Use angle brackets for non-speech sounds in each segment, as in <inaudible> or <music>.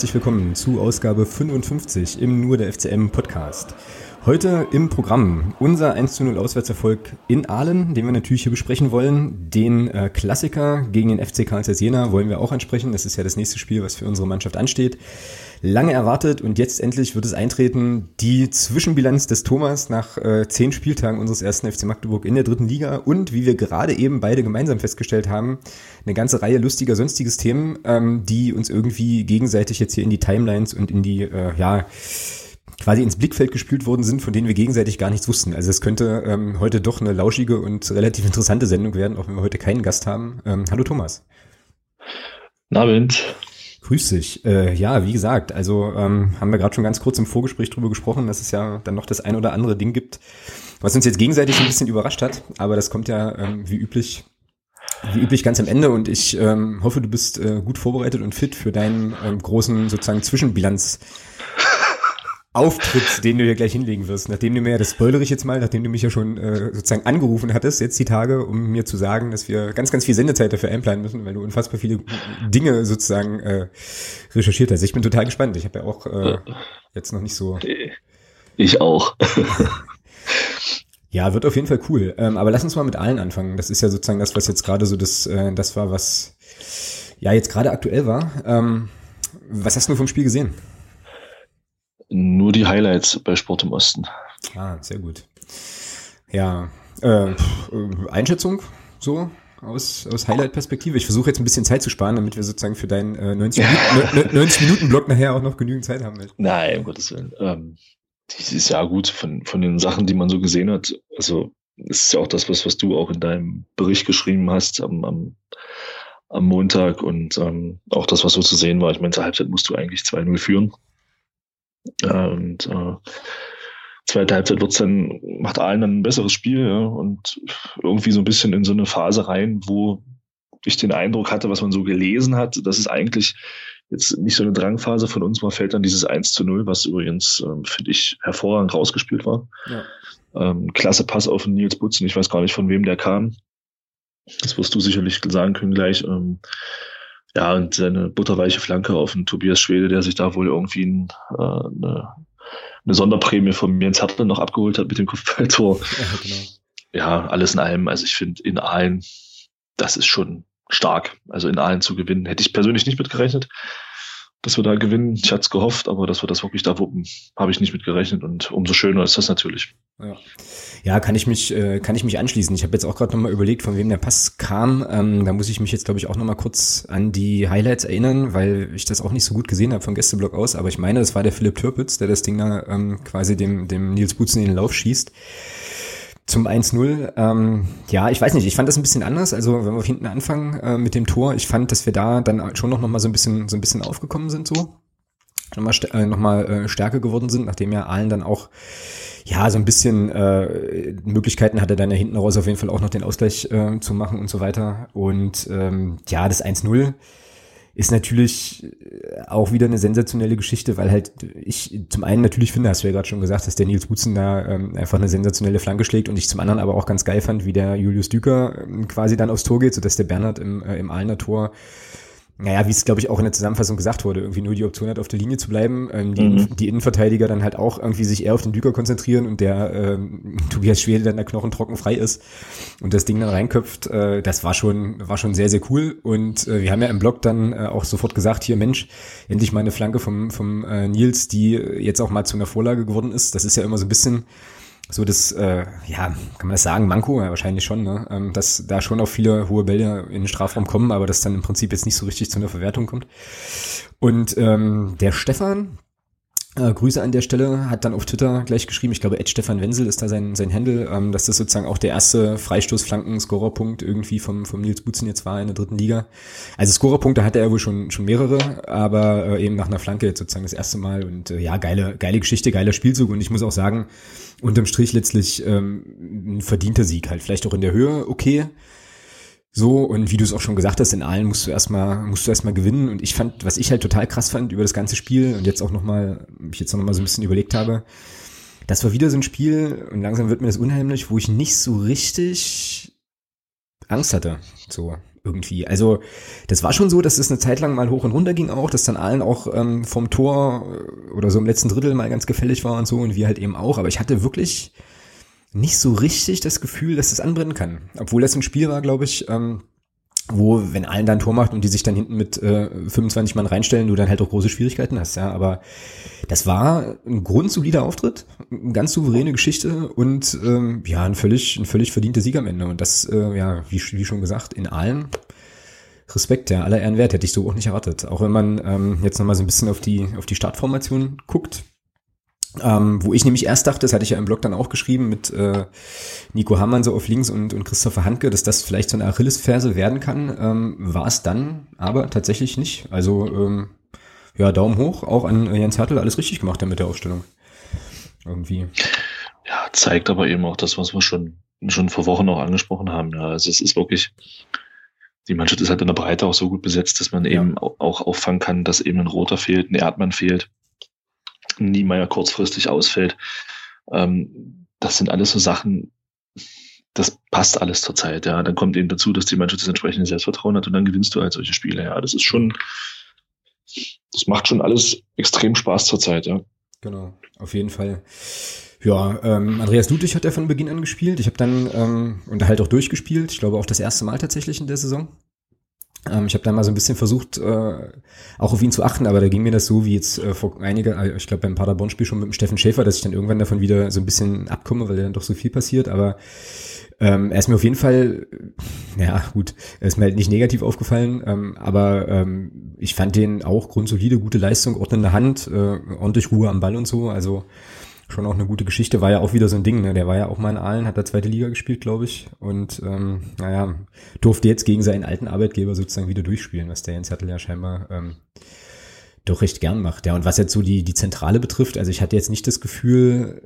herzlich willkommen zu Ausgabe 55 im Nur der FCM Podcast. Heute im Programm unser 1 zu 0 Auswärtserfolg in Aalen, den wir natürlich hier besprechen wollen. Den äh, Klassiker gegen den FC Karl Jena wollen wir auch ansprechen. Das ist ja das nächste Spiel, was für unsere Mannschaft ansteht. Lange erwartet und jetzt endlich wird es eintreten. Die Zwischenbilanz des Thomas nach äh, zehn Spieltagen unseres ersten FC Magdeburg in der dritten Liga und wie wir gerade eben beide gemeinsam festgestellt haben, eine ganze Reihe lustiger sonstiges Themen, ähm, die uns irgendwie gegenseitig jetzt hier in die Timelines und in die, äh, ja, quasi ins Blickfeld gespült worden sind, von denen wir gegenseitig gar nichts wussten. Also es könnte ähm, heute doch eine lauschige und relativ interessante Sendung werden, auch wenn wir heute keinen Gast haben. Ähm, hallo Thomas. Abend. Grüß dich. Äh, ja, wie gesagt, also ähm, haben wir gerade schon ganz kurz im Vorgespräch drüber gesprochen, dass es ja dann noch das ein oder andere Ding gibt, was uns jetzt gegenseitig ein bisschen überrascht hat. Aber das kommt ja ähm, wie üblich wie üblich ganz am Ende und ich ähm, hoffe, du bist äh, gut vorbereitet und fit für deinen ähm, großen sozusagen Zwischenbilanz Auftritt, den du dir gleich hinlegen wirst, nachdem du mir, das spoilere ich jetzt mal, nachdem du mich ja schon äh, sozusagen angerufen hattest, jetzt die Tage, um mir zu sagen, dass wir ganz, ganz viel Sendezeit dafür einplanen müssen, weil du unfassbar viele Dinge sozusagen äh, recherchiert hast. Ich bin total gespannt. Ich habe ja auch äh, jetzt noch nicht so. Ich auch. <laughs> ja, wird auf jeden Fall cool. Ähm, aber lass uns mal mit allen anfangen. Das ist ja sozusagen das, was jetzt gerade so das, äh, das war, was ja jetzt gerade aktuell war. Ähm, was hast du vom Spiel gesehen? Nur die Highlights bei Sport im Osten. Ah, sehr gut. Ja, äh, Einschätzung so aus, aus Highlight-Perspektive. Ich versuche jetzt ein bisschen Zeit zu sparen, damit wir sozusagen für deinen äh, 90, <laughs> Minuten, 90 Minuten Block nachher auch noch genügend Zeit haben. Nein, um Gottes Willen. Ähm, das ist ja gut von, von den Sachen, die man so gesehen hat. Also es ist ja auch das, was, was du auch in deinem Bericht geschrieben hast am, am, am Montag und ähm, auch das, was so zu sehen war. Ich meine, zur Halbzeit musst du eigentlich 2-0 führen. Und äh, zweite Halbzeit wird's dann, macht allen dann ein besseres Spiel ja, und irgendwie so ein bisschen in so eine Phase rein, wo ich den Eindruck hatte, was man so gelesen hat, dass es eigentlich jetzt nicht so eine Drangphase von uns war, fällt dann dieses 1 zu 0, was übrigens, ähm, finde ich, hervorragend rausgespielt war. Ja. Ähm, klasse Pass auf Nils Butzen, ich weiß gar nicht, von wem der kam. Das wirst du sicherlich sagen können gleich. Ähm, ja, und seine butterweiche Flanke auf den Tobias Schwede, der sich da wohl irgendwie ein, äh, eine, eine Sonderprämie von mir ins Hertel noch abgeholt hat mit dem Kopfballtor. <laughs> Ja, genau. ja, alles in allem. Also ich finde, in allen, das ist schon stark. Also in allen zu gewinnen. Hätte ich persönlich nicht mitgerechnet dass wir da gewinnen. Ich hatte es gehofft, aber dass wir das wirklich da wuppen, habe ich nicht mit gerechnet und umso schöner ist das natürlich. Ja, ja kann ich mich äh, kann ich mich anschließen. Ich habe jetzt auch gerade nochmal überlegt, von wem der Pass kam. Ähm, da muss ich mich jetzt glaube ich auch nochmal kurz an die Highlights erinnern, weil ich das auch nicht so gut gesehen habe vom Gästeblock aus. Aber ich meine, das war der Philipp Türpitz, der das Ding da ähm, quasi dem dem Nils Butzen in den Lauf schießt. Zum 1-0, ähm, ja, ich weiß nicht, ich fand das ein bisschen anders. Also wenn wir hinten anfangen äh, mit dem Tor, ich fand, dass wir da dann schon noch, noch mal so ein bisschen, so ein bisschen aufgekommen sind so. Nochmal, äh, noch mal äh, stärker geworden sind, nachdem ja allen dann auch ja so ein bisschen äh, Möglichkeiten hatte, dann da hinten raus auf jeden Fall auch noch den Ausgleich äh, zu machen und so weiter. Und ähm, ja, das 1-0 ist natürlich äh, auch wieder eine sensationelle Geschichte, weil halt ich zum einen natürlich finde, hast du ja gerade schon gesagt, dass der Nils Butzen da ähm, einfach eine sensationelle Flanke schlägt und ich zum anderen aber auch ganz geil fand, wie der Julius Düker ähm, quasi dann aufs Tor geht, sodass der Bernhard im, äh, im Ahlener Tor naja, wie es, glaube ich, auch in der Zusammenfassung gesagt wurde, irgendwie nur die Option hat, auf der Linie zu bleiben. Ähm, die, mhm. die Innenverteidiger dann halt auch irgendwie sich eher auf den Düker konzentrieren und der ähm, <laughs> Tobias Schwede dann der Knochen trocken frei ist und das Ding dann reinköpft. Äh, das war schon, war schon sehr, sehr cool. Und äh, wir haben ja im Blog dann äh, auch sofort gesagt, hier Mensch, endlich mal eine Flanke vom, vom äh, Nils, die jetzt auch mal zu einer Vorlage geworden ist. Das ist ja immer so ein bisschen so das, äh, ja, kann man das sagen, Manko? Ja, wahrscheinlich schon, ne? Ähm, dass da schon auch viele hohe Bälle in den Strafraum kommen, aber das dann im Prinzip jetzt nicht so richtig zu einer Verwertung kommt. Und ähm, der Stefan, äh, Grüße an der Stelle, hat dann auf Twitter gleich geschrieben, ich glaube Ed Stefan Wenzel ist da sein, sein Handle, ähm, dass das sozusagen auch der erste Freistoß-Flanken-Scorerpunkt irgendwie vom, vom Nils Butzen jetzt war in der dritten Liga. Also Scorerpunkte hatte er wohl schon, schon mehrere, aber äh, eben nach einer Flanke jetzt sozusagen das erste Mal und äh, ja, geile, geile Geschichte, geiler Spielzug und ich muss auch sagen, unterm Strich letztlich ähm, ein verdienter Sieg halt, vielleicht auch in der Höhe okay, so, und wie du es auch schon gesagt hast, in allen musst du erstmal, musst du erstmal gewinnen. Und ich fand, was ich halt total krass fand über das ganze Spiel und jetzt auch nochmal, ich jetzt noch mal so ein bisschen überlegt habe, das war wieder so ein Spiel, und langsam wird mir das unheimlich, wo ich nicht so richtig Angst hatte. So. irgendwie. Also das war schon so, dass es eine Zeit lang mal hoch und runter ging auch, dass dann allen auch ähm, vom Tor oder so im letzten Drittel mal ganz gefällig war und so und wir halt eben auch. Aber ich hatte wirklich nicht so richtig das Gefühl, dass das anbrennen kann. Obwohl das ein Spiel war, glaube ich, ähm, wo, wenn allen dann Tor macht und die sich dann hinten mit äh, 25 Mann reinstellen, du dann halt auch große Schwierigkeiten hast, ja. Aber das war ein grundsolider Auftritt, eine ganz souveräne Geschichte und ähm, ja, ein völlig, ein völlig verdienter Sieg am Ende. Und das, äh, ja, wie, wie schon gesagt, in allen Respekt, ja, aller Ehren wert, hätte ich so auch nicht erwartet. Auch wenn man ähm, jetzt nochmal so ein bisschen auf die, auf die Startformation guckt, ähm, wo ich nämlich erst dachte, das hatte ich ja im Blog dann auch geschrieben mit äh, Nico Hamann so auf links und, und Christopher Handke, dass das vielleicht so eine Achillesferse werden kann, ähm, war es dann aber tatsächlich nicht. Also ähm, ja, Daumen hoch, auch an Jens Hertel, alles richtig gemacht mit der Aufstellung. Irgendwie. Ja, zeigt aber eben auch das, was wir schon, schon vor Wochen auch angesprochen haben. Ja, also es ist wirklich, die Mannschaft ist halt in der Breite auch so gut besetzt, dass man ja. eben auch auffangen kann, dass eben ein Roter fehlt, ein Erdmann fehlt Niemeyer kurzfristig ausfällt. Ähm, das sind alles so Sachen, das passt alles zur Zeit, ja. Dann kommt eben dazu, dass die Mannschaft das entsprechende Selbstvertrauen hat und dann gewinnst du halt solche Spiele, ja. Das ist schon, das macht schon alles extrem Spaß zur Zeit, ja. Genau, auf jeden Fall. Ja, ähm, Andreas Ludwig hat ja von Beginn an gespielt. Ich habe dann ähm, und halt auch durchgespielt. Ich glaube auch das erste Mal tatsächlich in der Saison. Ähm, ich habe da mal so ein bisschen versucht, äh, auch auf ihn zu achten, aber da ging mir das so wie jetzt äh, vor einiger, äh, ich glaube beim Paderborn-Spiel schon mit dem Steffen Schäfer, dass ich dann irgendwann davon wieder so ein bisschen abkomme, weil dann doch so viel passiert, aber ähm, er ist mir auf jeden Fall, ja gut, er ist mir halt nicht negativ aufgefallen, ähm, aber ähm, ich fand den auch grundsolide, gute Leistung, ordnende Hand, äh, ordentlich Ruhe am Ball und so, also schon auch eine gute Geschichte. War ja auch wieder so ein Ding, ne? Der war ja auch mal in Aalen, hat da zweite Liga gespielt, glaube ich. Und ähm, naja, durfte jetzt gegen seinen alten Arbeitgeber sozusagen wieder durchspielen, was der Jens Hattel ja scheinbar ähm, doch recht gern macht. Ja, und was jetzt so die, die Zentrale betrifft, also ich hatte jetzt nicht das Gefühl,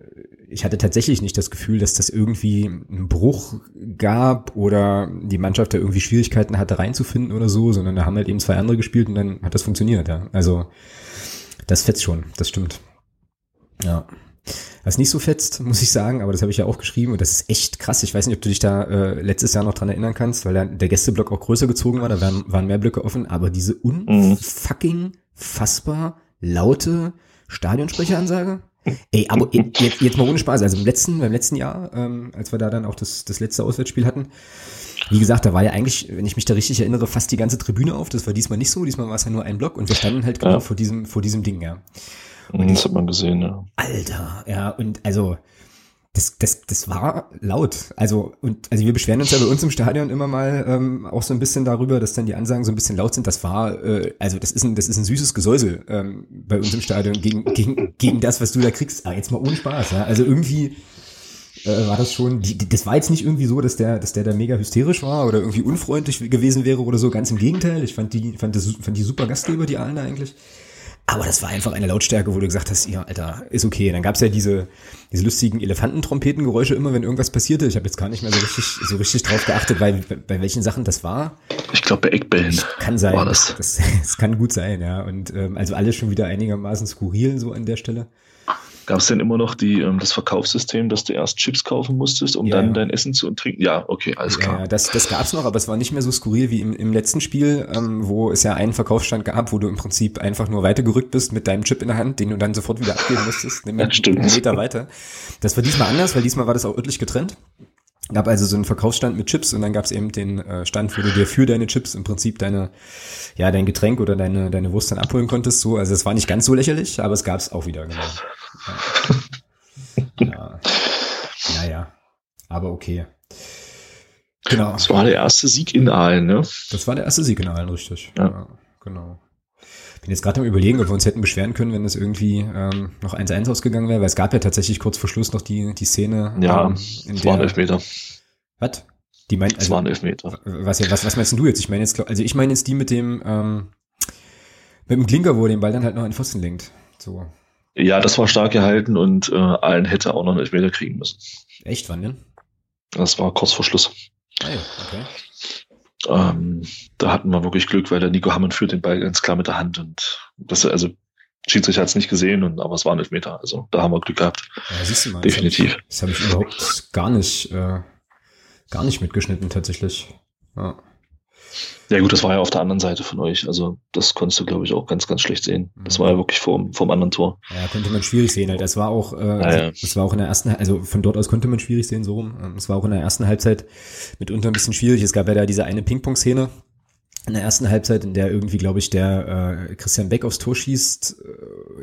ich hatte tatsächlich nicht das Gefühl, dass das irgendwie einen Bruch gab oder die Mannschaft da irgendwie Schwierigkeiten hatte reinzufinden oder so, sondern da haben halt eben zwei andere gespielt und dann hat das funktioniert, ja. Also das fetzt schon, das stimmt. Ja. Was nicht so fetzt, muss ich sagen, aber das habe ich ja auch geschrieben und das ist echt krass. Ich weiß nicht, ob du dich da äh, letztes Jahr noch dran erinnern kannst, weil der, der Gästeblock auch größer gezogen war, da waren, waren mehr Blöcke offen, aber diese unfucking fassbar laute Stadionsprecheransage. Ey, aber jetzt, jetzt mal ohne Spaß. Also im letzten, beim letzten Jahr, ähm, als wir da dann auch das, das letzte Auswärtsspiel hatten, wie gesagt, da war ja eigentlich, wenn ich mich da richtig erinnere, fast die ganze Tribüne auf. Das war diesmal nicht so. Diesmal war es ja nur ein Block und wir standen halt genau ja. vor diesem, vor diesem Ding, ja. Und das hat man gesehen, ja. Alter, ja, und also, das, das, das war laut. Also, und also wir beschweren uns ja bei uns im Stadion immer mal ähm, auch so ein bisschen darüber, dass dann die Ansagen so ein bisschen laut sind. Das war, äh, also das ist ein, das ist ein süßes Gesäusel ähm, bei uns im Stadion gegen, gegen, gegen das, was du da kriegst. Aber jetzt mal ohne Spaß, ja. Also irgendwie äh, war das schon, die, das war jetzt nicht irgendwie so, dass der, dass der da mega hysterisch war oder irgendwie unfreundlich gewesen wäre oder so. Ganz im Gegenteil. Ich fand die, fand das, fand die super Gastgeber, die allen da eigentlich. Aber das war einfach eine Lautstärke, wo du gesagt hast, ja, Alter, ist okay. Dann gab's ja diese, diese lustigen Elefantentrompetengeräusche immer, wenn irgendwas passierte. Ich habe jetzt gar nicht mehr so richtig, so richtig drauf geachtet, weil bei, bei welchen Sachen das war. Ich glaube, bei Eckbällen. Kann sein. War das. Das, <laughs> das kann gut sein, ja. Und ähm, also alles schon wieder einigermaßen skurril so an der Stelle. Gab es denn immer noch die, ähm, das Verkaufssystem, dass du erst Chips kaufen musstest, um ja, dann ja. dein Essen zu trinken? Ja, okay, alles klar. Ja, das, das gab es noch, aber es war nicht mehr so skurril wie im, im letzten Spiel, ähm, wo es ja einen Verkaufsstand gab, wo du im Prinzip einfach nur weitergerückt bist mit deinem Chip in der Hand, den du dann sofort wieder abgeben <laughs> musstest, stimmt. einen Meter weiter. Das war diesmal anders, weil diesmal war das auch örtlich getrennt gab also so einen Verkaufsstand mit Chips und dann gab es eben den äh, Stand, wo du dir für deine Chips im Prinzip deine, ja, dein Getränk oder deine, deine Wurst dann abholen konntest. So, also es war nicht ganz so lächerlich, aber es gab es auch wieder, genau. <laughs> Ja. ja. Naja, aber okay. Genau. Das war der erste Sieg in Aalen, ne? Das war der erste Sieg in Aalen, richtig. Ja. ja genau bin jetzt gerade am überlegen, ob wir uns hätten beschweren können, wenn es irgendwie ähm, noch 1-1 ausgegangen wäre, weil es gab ja tatsächlich kurz vor Schluss noch die, die Szene. Ja, ähm, in es waren Elfmeter. Was? Die meint, also, es waren Elfmeter. Was, was, was meinst du jetzt? Ich meine jetzt, also ich meine jetzt die mit dem, ähm, mit dem Klinker, wo er den Ball dann halt noch in den Pfosten lenkt. So. Ja, das war stark gehalten und äh, allen hätte auch noch einen Elfmeter kriegen müssen. Echt, wann denn? Das war kurz vor Schluss. Ah ja, okay. Ähm, da hatten wir wirklich Glück, weil der Nico Hammond führt den Ball ganz klar mit der Hand und das, also Schiedsrichter hat es nicht gesehen, und, aber es waren Elfmeter. Also da haben wir Glück gehabt. Ja, siehst du mal, Definitiv. Das habe ich, hab ich, überhaupt gar nicht, äh, gar nicht mitgeschnitten tatsächlich. Ja. Ja gut, das war ja auf der anderen Seite von euch. Also das konntest du, glaube ich, auch ganz, ganz schlecht sehen. Das war ja wirklich vom, vom anderen Tor. Ja, konnte man schwierig sehen. Halt. Das war auch, äh, ja, ja. das war auch in der ersten, also von dort aus konnte man schwierig sehen, so rum. Es war auch in der ersten Halbzeit mitunter ein bisschen schwierig. Es gab ja da diese eine Ping-Pong-Szene in der ersten Halbzeit, in der irgendwie, glaube ich, der äh, Christian Beck aufs Tor schießt,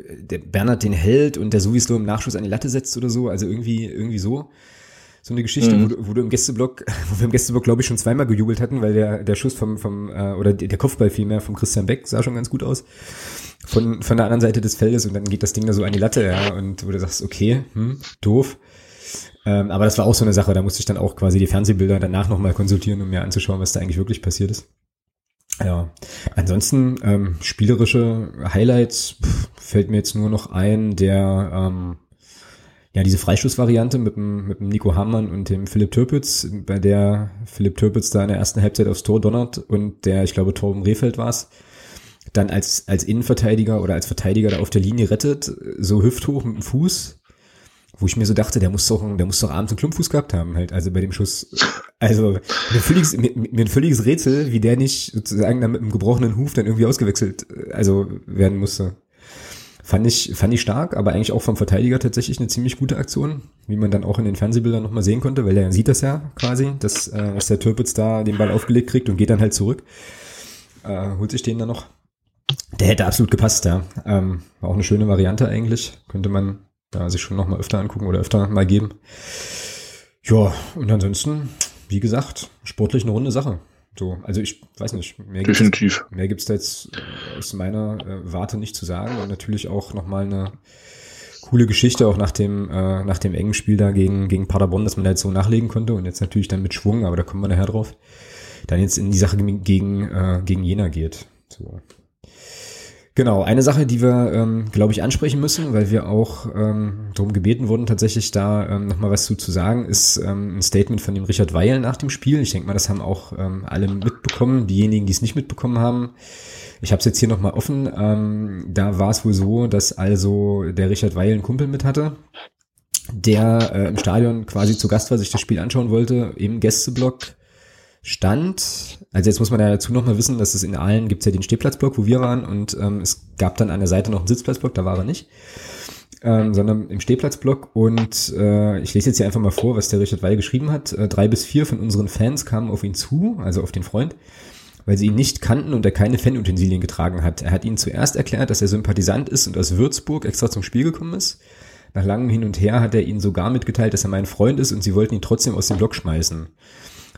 äh, der Bernhard den hält und der sowieso im Nachschuss an die Latte setzt oder so. Also irgendwie, irgendwie so so eine Geschichte, mhm. wo, du, wo du im Gästeblock, <laughs> wo wir im Gästeblock, glaube ich, schon zweimal gejubelt hatten, weil der, der Schuss vom, vom äh, oder der Kopfball vielmehr vom Christian Beck sah schon ganz gut aus. Von, von der anderen Seite des Feldes und dann geht das Ding da so an die Latte, ja, und wo du sagst, okay, hm, doof. Ähm, aber das war auch so eine Sache, da musste ich dann auch quasi die Fernsehbilder danach nochmal konsultieren, um mir anzuschauen, was da eigentlich wirklich passiert ist. Ja, ansonsten ähm, spielerische Highlights pff, fällt mir jetzt nur noch ein, der ähm, ja, diese Freistoßvariante mit dem, mit dem Nico Hamann und dem Philipp Türpitz, bei der Philipp Türpitz da in der ersten Halbzeit aufs Tor donnert und der, ich glaube, Torben Rehfeld war es, dann als, als Innenverteidiger oder als Verteidiger da auf der Linie rettet, so hüfthoch mit dem Fuß, wo ich mir so dachte, der muss doch, der muss doch abends einen Klumpfuß gehabt haben, halt, also bei dem Schuss. Also, mir völliges, mir, mir ein völliges Rätsel, wie der nicht sozusagen dann mit einem gebrochenen Huf dann irgendwie ausgewechselt, also werden musste. Fand ich, fand ich stark, aber eigentlich auch vom Verteidiger tatsächlich eine ziemlich gute Aktion, wie man dann auch in den Fernsehbildern nochmal sehen konnte, weil der sieht das ja quasi, dass, äh, dass der Türpitz da den Ball aufgelegt kriegt und geht dann halt zurück. Äh, holt sich den dann noch. Der hätte absolut gepasst, ja. Ähm, war auch eine schöne Variante eigentlich. Könnte man da sich schon nochmal öfter angucken oder öfter mal geben. Ja, und ansonsten, wie gesagt, sportlich eine runde Sache. So, also ich weiß nicht, mehr gibt's, Definitiv. Mehr gibt's da jetzt äh, aus meiner äh, Warte nicht zu sagen und natürlich auch nochmal eine coole Geschichte, auch nach dem, äh, nach dem engen Spiel da gegen, gegen Paderborn, dass man da jetzt so nachlegen konnte und jetzt natürlich dann mit Schwung, aber da kommen wir nachher drauf, dann jetzt in die Sache gegen, äh, gegen Jena geht. So. Genau, eine Sache, die wir, ähm, glaube ich, ansprechen müssen, weil wir auch ähm, darum gebeten wurden, tatsächlich da ähm, nochmal was zu, zu sagen, ist ähm, ein Statement von dem Richard Weil nach dem Spiel. Ich denke mal, das haben auch ähm, alle mitbekommen, diejenigen, die es nicht mitbekommen haben. Ich habe es jetzt hier nochmal offen. Ähm, da war es wohl so, dass also der Richard Weil einen Kumpel mit hatte, der äh, im Stadion quasi zu Gast war, sich das Spiel anschauen wollte, im Gästeblock stand, also jetzt muss man ja dazu noch mal wissen, dass es in Aalen gibt es ja den Stehplatzblock, wo wir waren und ähm, es gab dann an der Seite noch einen Sitzplatzblock, da war er nicht, ähm, sondern im Stehplatzblock und äh, ich lese jetzt hier einfach mal vor, was der Richard Weil geschrieben hat. Äh, drei bis vier von unseren Fans kamen auf ihn zu, also auf den Freund, weil sie ihn nicht kannten und er keine Fanutensilien getragen hat. Er hat ihnen zuerst erklärt, dass er Sympathisant ist und aus Würzburg extra zum Spiel gekommen ist. Nach langem Hin und Her hat er ihnen sogar mitgeteilt, dass er mein Freund ist und sie wollten ihn trotzdem aus dem Block schmeißen.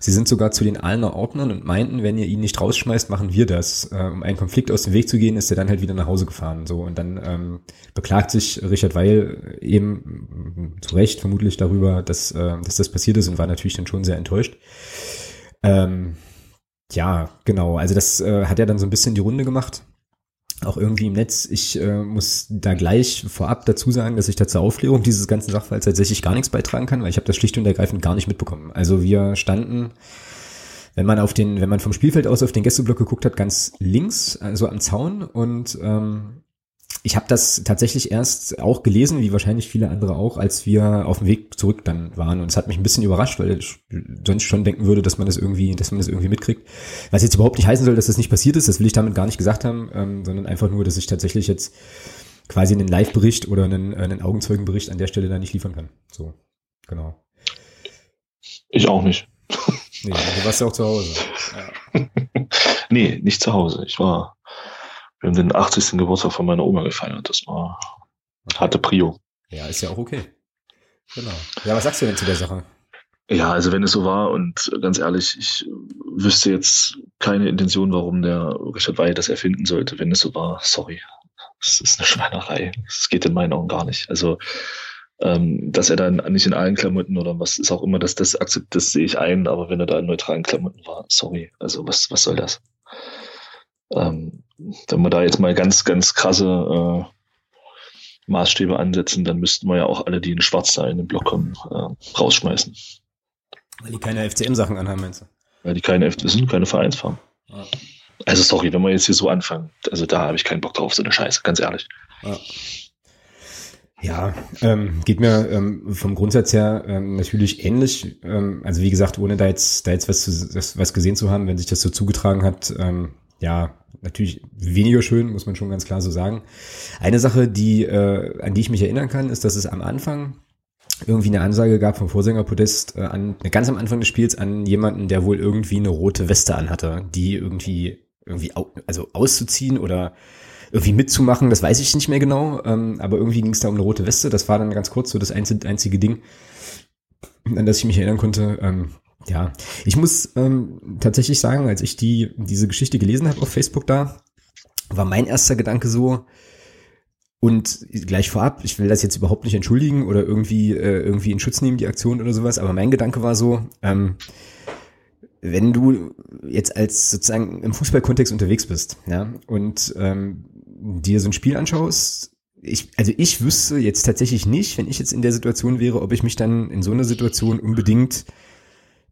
Sie sind sogar zu den Ahlener Ordnern und meinten, wenn ihr ihn nicht rausschmeißt, machen wir das. Äh, um einen Konflikt aus dem Weg zu gehen, ist er dann halt wieder nach Hause gefahren. So und dann ähm, beklagt sich Richard Weil eben zu Recht vermutlich darüber, dass, äh, dass das passiert ist und war natürlich dann schon sehr enttäuscht. Ähm, ja, genau. Also das äh, hat ja dann so ein bisschen die Runde gemacht auch irgendwie im Netz. Ich äh, muss da gleich vorab dazu sagen, dass ich da zur Aufklärung dieses ganzen Sachverhalts tatsächlich gar nichts beitragen kann, weil ich habe das schlicht und ergreifend gar nicht mitbekommen. Also wir standen, wenn man auf den, wenn man vom Spielfeld aus auf den Gästeblock geguckt hat, ganz links, also am Zaun und ähm, ich habe das tatsächlich erst auch gelesen, wie wahrscheinlich viele andere auch, als wir auf dem Weg zurück dann waren. Und es hat mich ein bisschen überrascht, weil ich sonst schon denken würde, dass man das irgendwie, dass man das irgendwie mitkriegt. Was jetzt überhaupt nicht heißen soll, dass das nicht passiert ist, das will ich damit gar nicht gesagt haben, ähm, sondern einfach nur, dass ich tatsächlich jetzt quasi einen Live-Bericht oder einen, einen Augenzeugenbericht an der Stelle da nicht liefern kann. So, genau. Ich auch nicht. Nee, du warst ja auch zu Hause. <laughs> Ja. nee, nicht zu Hause. Ich war wir haben den 80. Geburtstag von meiner Oma gefeiert. Das war harte Prio. Ja, ist ja auch okay. Genau. Ja, was sagst du denn zu der Sache? Ja, also wenn es so war und ganz ehrlich, ich wüsste jetzt keine Intention, warum der Richard Weil das erfinden sollte. Wenn es so war, sorry. Es ist eine Schweinerei. Es geht in meinen Augen gar nicht. Also, ähm, dass er dann nicht in allen Klamotten oder was ist auch immer, dass das akzeptiert, das sehe ich ein, aber wenn er da in neutralen Klamotten war, sorry. Also, was, was soll das? Ähm, wenn wir da jetzt mal ganz, ganz krasse äh, Maßstäbe ansetzen, dann müssten wir ja auch alle, die in Schwarz da in den Block kommen, äh, rausschmeißen. Weil die keine FCM-Sachen anhaben, meinst du? Weil die keine, das sind keine Vereinsfarben. Ja. Also sorry, wenn wir jetzt hier so anfangen, also da habe ich keinen Bock drauf, so eine Scheiße, ganz ehrlich. Ja. Ja, ähm, geht mir ähm, vom Grundsatz her ähm, natürlich ähnlich. Ähm, also wie gesagt, ohne da jetzt da jetzt was, zu, was gesehen zu haben, wenn sich das so zugetragen hat, ähm, ja, natürlich weniger schön, muss man schon ganz klar so sagen. Eine Sache, die äh, an die ich mich erinnern kann, ist, dass es am Anfang irgendwie eine Ansage gab vom Vorsängerpodest äh, an ganz am Anfang des Spiels an jemanden, der wohl irgendwie eine rote Weste anhatte, die irgendwie irgendwie au also auszuziehen oder irgendwie mitzumachen, das weiß ich nicht mehr genau, ähm, aber irgendwie ging es da um eine rote Weste. Das war dann ganz kurz so das einzige, einzige Ding, an das ich mich erinnern konnte. Ähm, ja, ich muss ähm, tatsächlich sagen, als ich die diese Geschichte gelesen habe auf Facebook da, war mein erster Gedanke so, und gleich vorab, ich will das jetzt überhaupt nicht entschuldigen oder irgendwie, äh, irgendwie in Schutz nehmen, die Aktion oder sowas, aber mein Gedanke war so, ähm, wenn du jetzt als sozusagen im Fußballkontext unterwegs bist, ja, und ähm, dir so ein Spiel anschaust, ich, also ich wüsste jetzt tatsächlich nicht, wenn ich jetzt in der Situation wäre, ob ich mich dann in so einer Situation unbedingt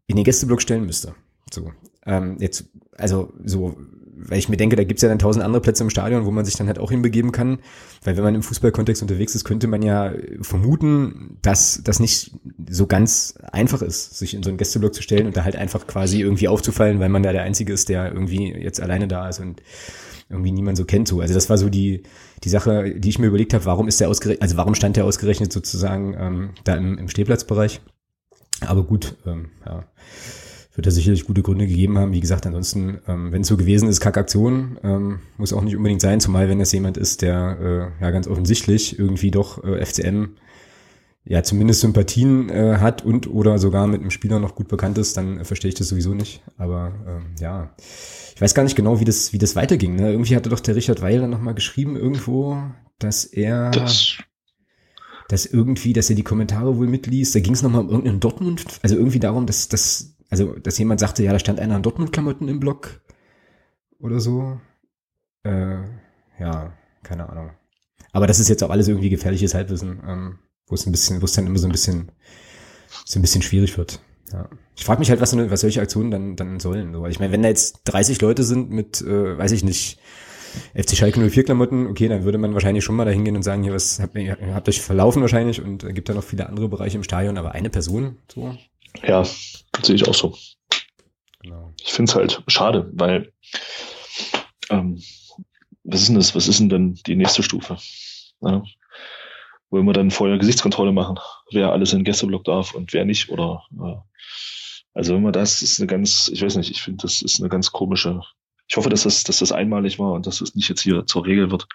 in den Gästeblock stellen müsste. So, ähm, jetzt, also so weil ich mir denke, da gibt's ja dann tausend andere Plätze im Stadion, wo man sich dann halt auch hinbegeben kann. Weil wenn man im Fußballkontext unterwegs ist, könnte man ja vermuten, dass das nicht so ganz einfach ist, sich in so einen Gästeblock zu stellen und da halt einfach quasi irgendwie aufzufallen, weil man da der Einzige ist, der irgendwie jetzt alleine da ist und irgendwie niemand so kennt so. Also das war so die, die Sache, die ich mir überlegt habe, warum ist der ausgerechnet, also warum stand der ausgerechnet sozusagen ähm, da im, im Stehplatzbereich? Aber gut, ähm, ja wird er sicherlich gute Gründe gegeben haben. Wie gesagt, ansonsten, ähm, wenn es so gewesen ist, Kackaktion, ähm, muss auch nicht unbedingt sein, zumal wenn das jemand ist, der äh, ja ganz offensichtlich irgendwie doch äh, FCM ja zumindest Sympathien äh, hat und oder sogar mit einem Spieler noch gut bekannt ist, dann äh, verstehe ich das sowieso nicht. Aber ähm, ja, ich weiß gar nicht genau, wie das, wie das weiterging. Ne? Irgendwie hatte doch der Richard Weil dann nochmal geschrieben irgendwo, dass er das dass irgendwie, dass er die Kommentare wohl mitliest. Da ging es nochmal um irgendeinen Dortmund, also irgendwie darum, dass, dass also, dass jemand sagte, ja, da stand einer in Dortmund-Klamotten im Block oder so. Äh, ja, keine Ahnung. Aber das ist jetzt auch alles irgendwie gefährliches Halbwissen, ähm, wo es ein bisschen, wo es dann immer so ein bisschen, so ein bisschen schwierig wird. Ja. Ich frage mich halt, was, was solche Aktionen dann, dann sollen. So. Ich meine, wenn da jetzt 30 Leute sind mit, äh, weiß ich nicht, FC Schalke 04 Klamotten, okay, dann würde man wahrscheinlich schon mal dahin gehen und sagen, hier, was habt ihr, habt euch verlaufen wahrscheinlich und äh, gibt da noch viele andere Bereiche im Stadion, aber eine Person, so, ja, sehe ich auch so. Genau. Ich finde es halt schade, weil ähm, was ist denn das? Was ist denn dann die nächste Stufe? Ja? Wollen wir dann vorher Gesichtskontrolle machen, wer alles in den Gästeblock darf und wer nicht? Oder äh, also wenn man das ist eine ganz, ich weiß nicht, ich finde, das ist eine ganz komische. Ich hoffe, dass das, dass das einmalig war und dass das nicht jetzt hier zur Regel wird.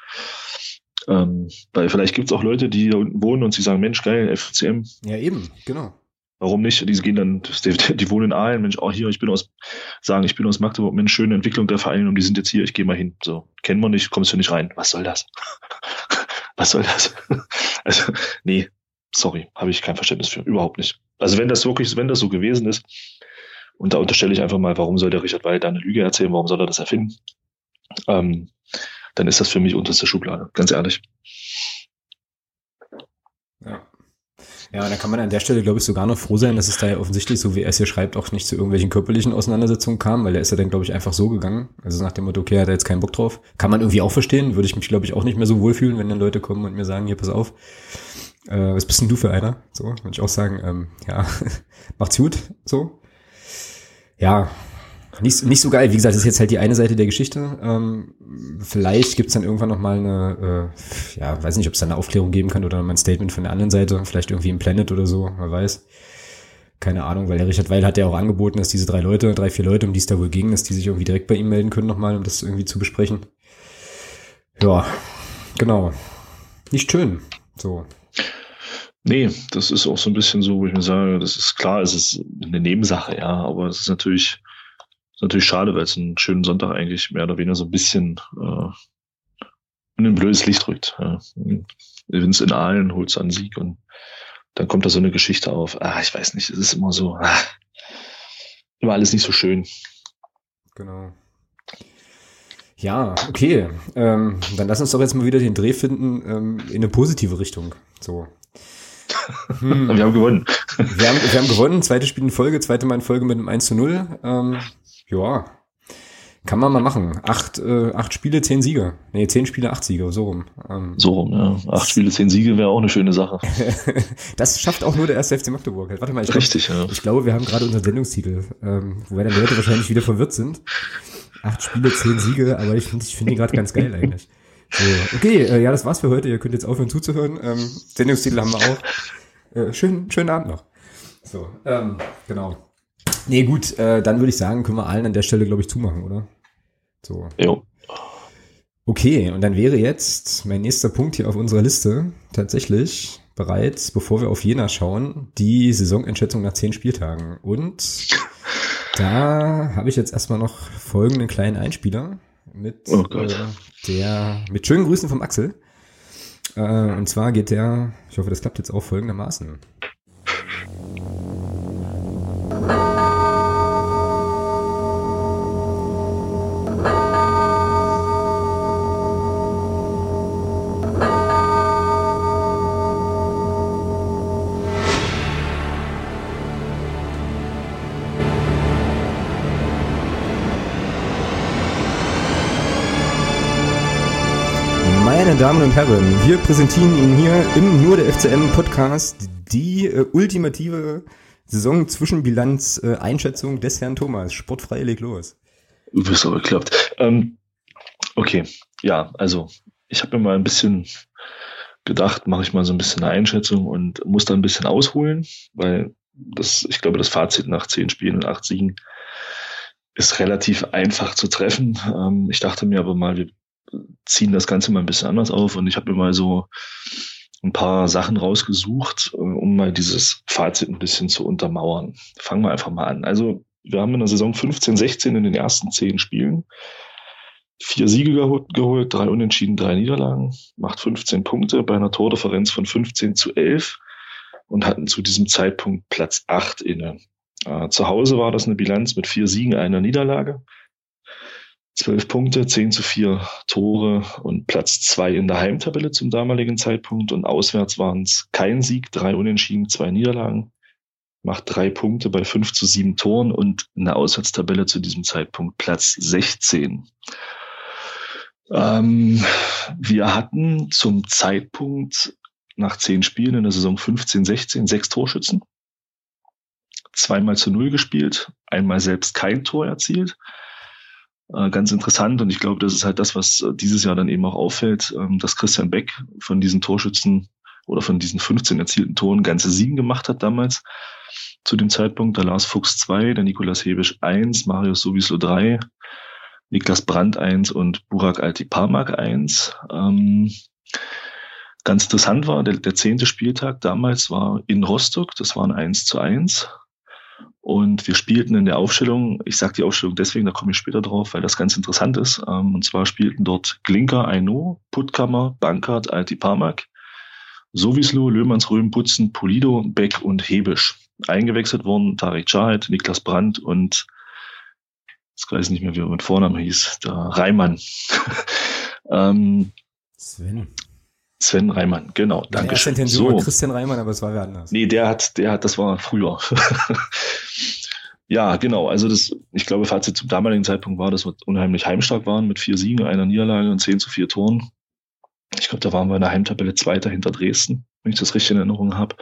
Ähm, weil vielleicht gibt es auch Leute, die da unten wohnen und sie sagen, Mensch, geil, FCM. Ja, eben, genau. Warum nicht? Die gehen dann, die, die wohnen in Aalen, Mensch, auch hier, ich bin aus, sagen, ich bin aus Magdeburg, Mensch, schöne Entwicklung der Vereine und die sind jetzt hier, ich gehe mal hin. So, kennen wir nicht, kommst du nicht rein. Was soll das? <laughs> Was soll das? <laughs> also, nee, sorry, habe ich kein Verständnis für, überhaupt nicht. Also wenn das wirklich, wenn das so gewesen ist, und da unterstelle ich einfach mal, warum soll der Richard Weil da eine Lüge erzählen, warum soll er das erfinden? Ähm, dann ist das für mich unterste Schublade, ganz ehrlich. Ja. Ja, da kann man an der Stelle, glaube ich, sogar noch froh sein, dass es da ja offensichtlich, so wie er es hier schreibt, auch nicht zu irgendwelchen körperlichen Auseinandersetzungen kam, weil er ist ja dann, glaube ich, einfach so gegangen. Also nach dem Motto, okay, er hat jetzt keinen Bock drauf. Kann man irgendwie auch verstehen. Würde ich mich, glaube ich, auch nicht mehr so wohlfühlen, wenn dann Leute kommen und mir sagen, hier, pass auf, äh, was bist denn du für einer? So, würde ich auch sagen, ähm, ja, <laughs> macht's gut, so. Ja, nicht, nicht so geil. Wie gesagt, das ist jetzt halt die eine Seite der Geschichte. Ähm, vielleicht gibt's dann irgendwann noch mal eine, äh, ja, weiß nicht, ob es da eine Aufklärung geben kann oder mal ein Statement von der anderen Seite. Vielleicht irgendwie im Planet oder so, wer weiß. Keine Ahnung, weil der Richard Weil hat ja auch angeboten, dass diese drei Leute, drei, vier Leute, um die es da wohl ging, dass die sich irgendwie direkt bei ihm melden können nochmal, um das irgendwie zu besprechen. Ja, genau. Nicht schön. So. Nee, das ist auch so ein bisschen so, wo ich mir sage, das ist klar, es ist eine Nebensache, ja, aber es ist natürlich, ist natürlich schade, weil es einen schönen Sonntag eigentlich mehr oder weniger so ein bisschen äh, in ein blödes Licht rückt. Ja. Vince in Aalen holt einen Sieg und dann kommt da so eine Geschichte auf. Ah, ich weiß nicht, es ist immer so, ah, immer alles nicht so schön. Genau. Ja, okay. Ähm, dann lass uns doch jetzt mal wieder den Dreh finden ähm, in eine positive Richtung. So. Hm. wir haben gewonnen. Wir haben, wir haben gewonnen, zweite Spiel in Folge, zweite Mal in Folge mit einem 1 zu 0. Ähm, ja, Kann man mal machen. Acht, äh, acht Spiele, zehn Siege. Nee, zehn Spiele, acht Siege, so rum. Ähm, so rum, ja. Acht Spiele, zehn Siege wäre auch eine schöne Sache. <laughs> das schafft auch nur der erste FC Magdeburg. Warte mal, ich Richtig, glaub, ja. Ich glaube, wir haben gerade unseren Sendungstitel, ähm, wobei dann Leute wahrscheinlich wieder verwirrt sind. Acht Spiele, zehn Siege, aber ich finde ich finde die gerade ganz geil eigentlich. So, okay, äh, ja, das war's für heute. Ihr könnt jetzt aufhören zuzuhören. Ähm, Sendungstitel haben wir auch. Äh, schönen, schönen Abend noch. So, ähm, genau. Nee, gut, äh, dann würde ich sagen, können wir allen an der Stelle, glaube ich, zumachen, oder? So. Jo. Okay, und dann wäre jetzt mein nächster Punkt hier auf unserer Liste tatsächlich bereits, bevor wir auf Jena schauen, die Saisonentschätzung nach zehn Spieltagen. Und da habe ich jetzt erstmal noch folgenden kleinen Einspieler mit oh äh, der mit schönen Grüßen vom Axel. Äh, und zwar geht der, ich hoffe, das klappt jetzt auch folgendermaßen. Damen und Herren, wir präsentieren Ihnen hier im Nur der FCM Podcast die äh, ultimative Saison-Zwischenbilanz äh, des Herrn Thomas. Sportfrei leg los. Aber geklappt. Ähm, okay, ja, also ich habe mir mal ein bisschen gedacht, mache ich mal so ein bisschen eine Einschätzung und muss da ein bisschen ausholen, weil das, ich glaube, das Fazit nach zehn Spielen und acht Siegen ist relativ einfach zu treffen. Ähm, ich dachte mir aber mal, wir ziehen das Ganze mal ein bisschen anders auf und ich habe mir mal so ein paar Sachen rausgesucht, äh, um mal dieses Fazit ein bisschen zu untermauern. Fangen wir einfach mal an. Also wir haben in der Saison 15, 16 in den ersten zehn Spielen vier Siege geholt, drei Unentschieden, drei Niederlagen, macht 15 Punkte bei einer Tordifferenz von 15 zu 11 und hatten zu diesem Zeitpunkt Platz 8 inne. Äh, zu Hause war das eine Bilanz mit vier Siegen, einer Niederlage. Zwölf Punkte, zehn zu vier Tore und Platz zwei in der Heimtabelle zum damaligen Zeitpunkt. Und auswärts waren es kein Sieg, drei Unentschieden, zwei Niederlagen. Macht drei Punkte bei fünf zu sieben Toren und in der Auswärtstabelle zu diesem Zeitpunkt Platz 16. Ähm, wir hatten zum Zeitpunkt nach zehn Spielen in der Saison 15, 16 sechs Torschützen. Zweimal zu null gespielt, einmal selbst kein Tor erzielt äh, ganz interessant. Und ich glaube, das ist halt das, was äh, dieses Jahr dann eben auch auffällt, ähm, dass Christian Beck von diesen Torschützen oder von diesen 15 erzielten Toren ganze sieben gemacht hat damals. Zu dem Zeitpunkt, der Lars Fuchs 2, der Nikolas Hebisch 1, Marius Sowislo 3, Niklas Brandt 1 und Burak Altiparmak 1. Ähm, ganz interessant war, der, der zehnte Spieltag damals war in Rostock, das waren 1 zu 1. Und wir spielten in der Aufstellung, ich sage die Aufstellung deswegen, da komme ich später drauf, weil das ganz interessant ist. Ähm, und zwar spielten dort Glinker, Aino, Puttkammer, Bankert, Altipamak, Sowislo, Löhmanns, Röhm, Putzen, Polido, Beck und Hebisch. Eingewechselt wurden Tarek Chahed, Niklas Brandt und jetzt weiß ich nicht mehr, wie er mit Vornamen hieß, der Reimann. <laughs> ähm, Sven. Sven Reimann, genau. Danke. Intention so. Christian Reimann, aber es war wer anders. Nee, der hat, der hat, das war früher. <laughs> ja, genau. Also das, ich glaube, Fazit zum damaligen Zeitpunkt war, dass wir unheimlich heimstark waren mit vier Siegen, einer Niederlage und zehn zu vier Toren. Ich glaube, da waren wir in der Heimtabelle Zweiter hinter Dresden, wenn ich das richtig in Erinnerung habe.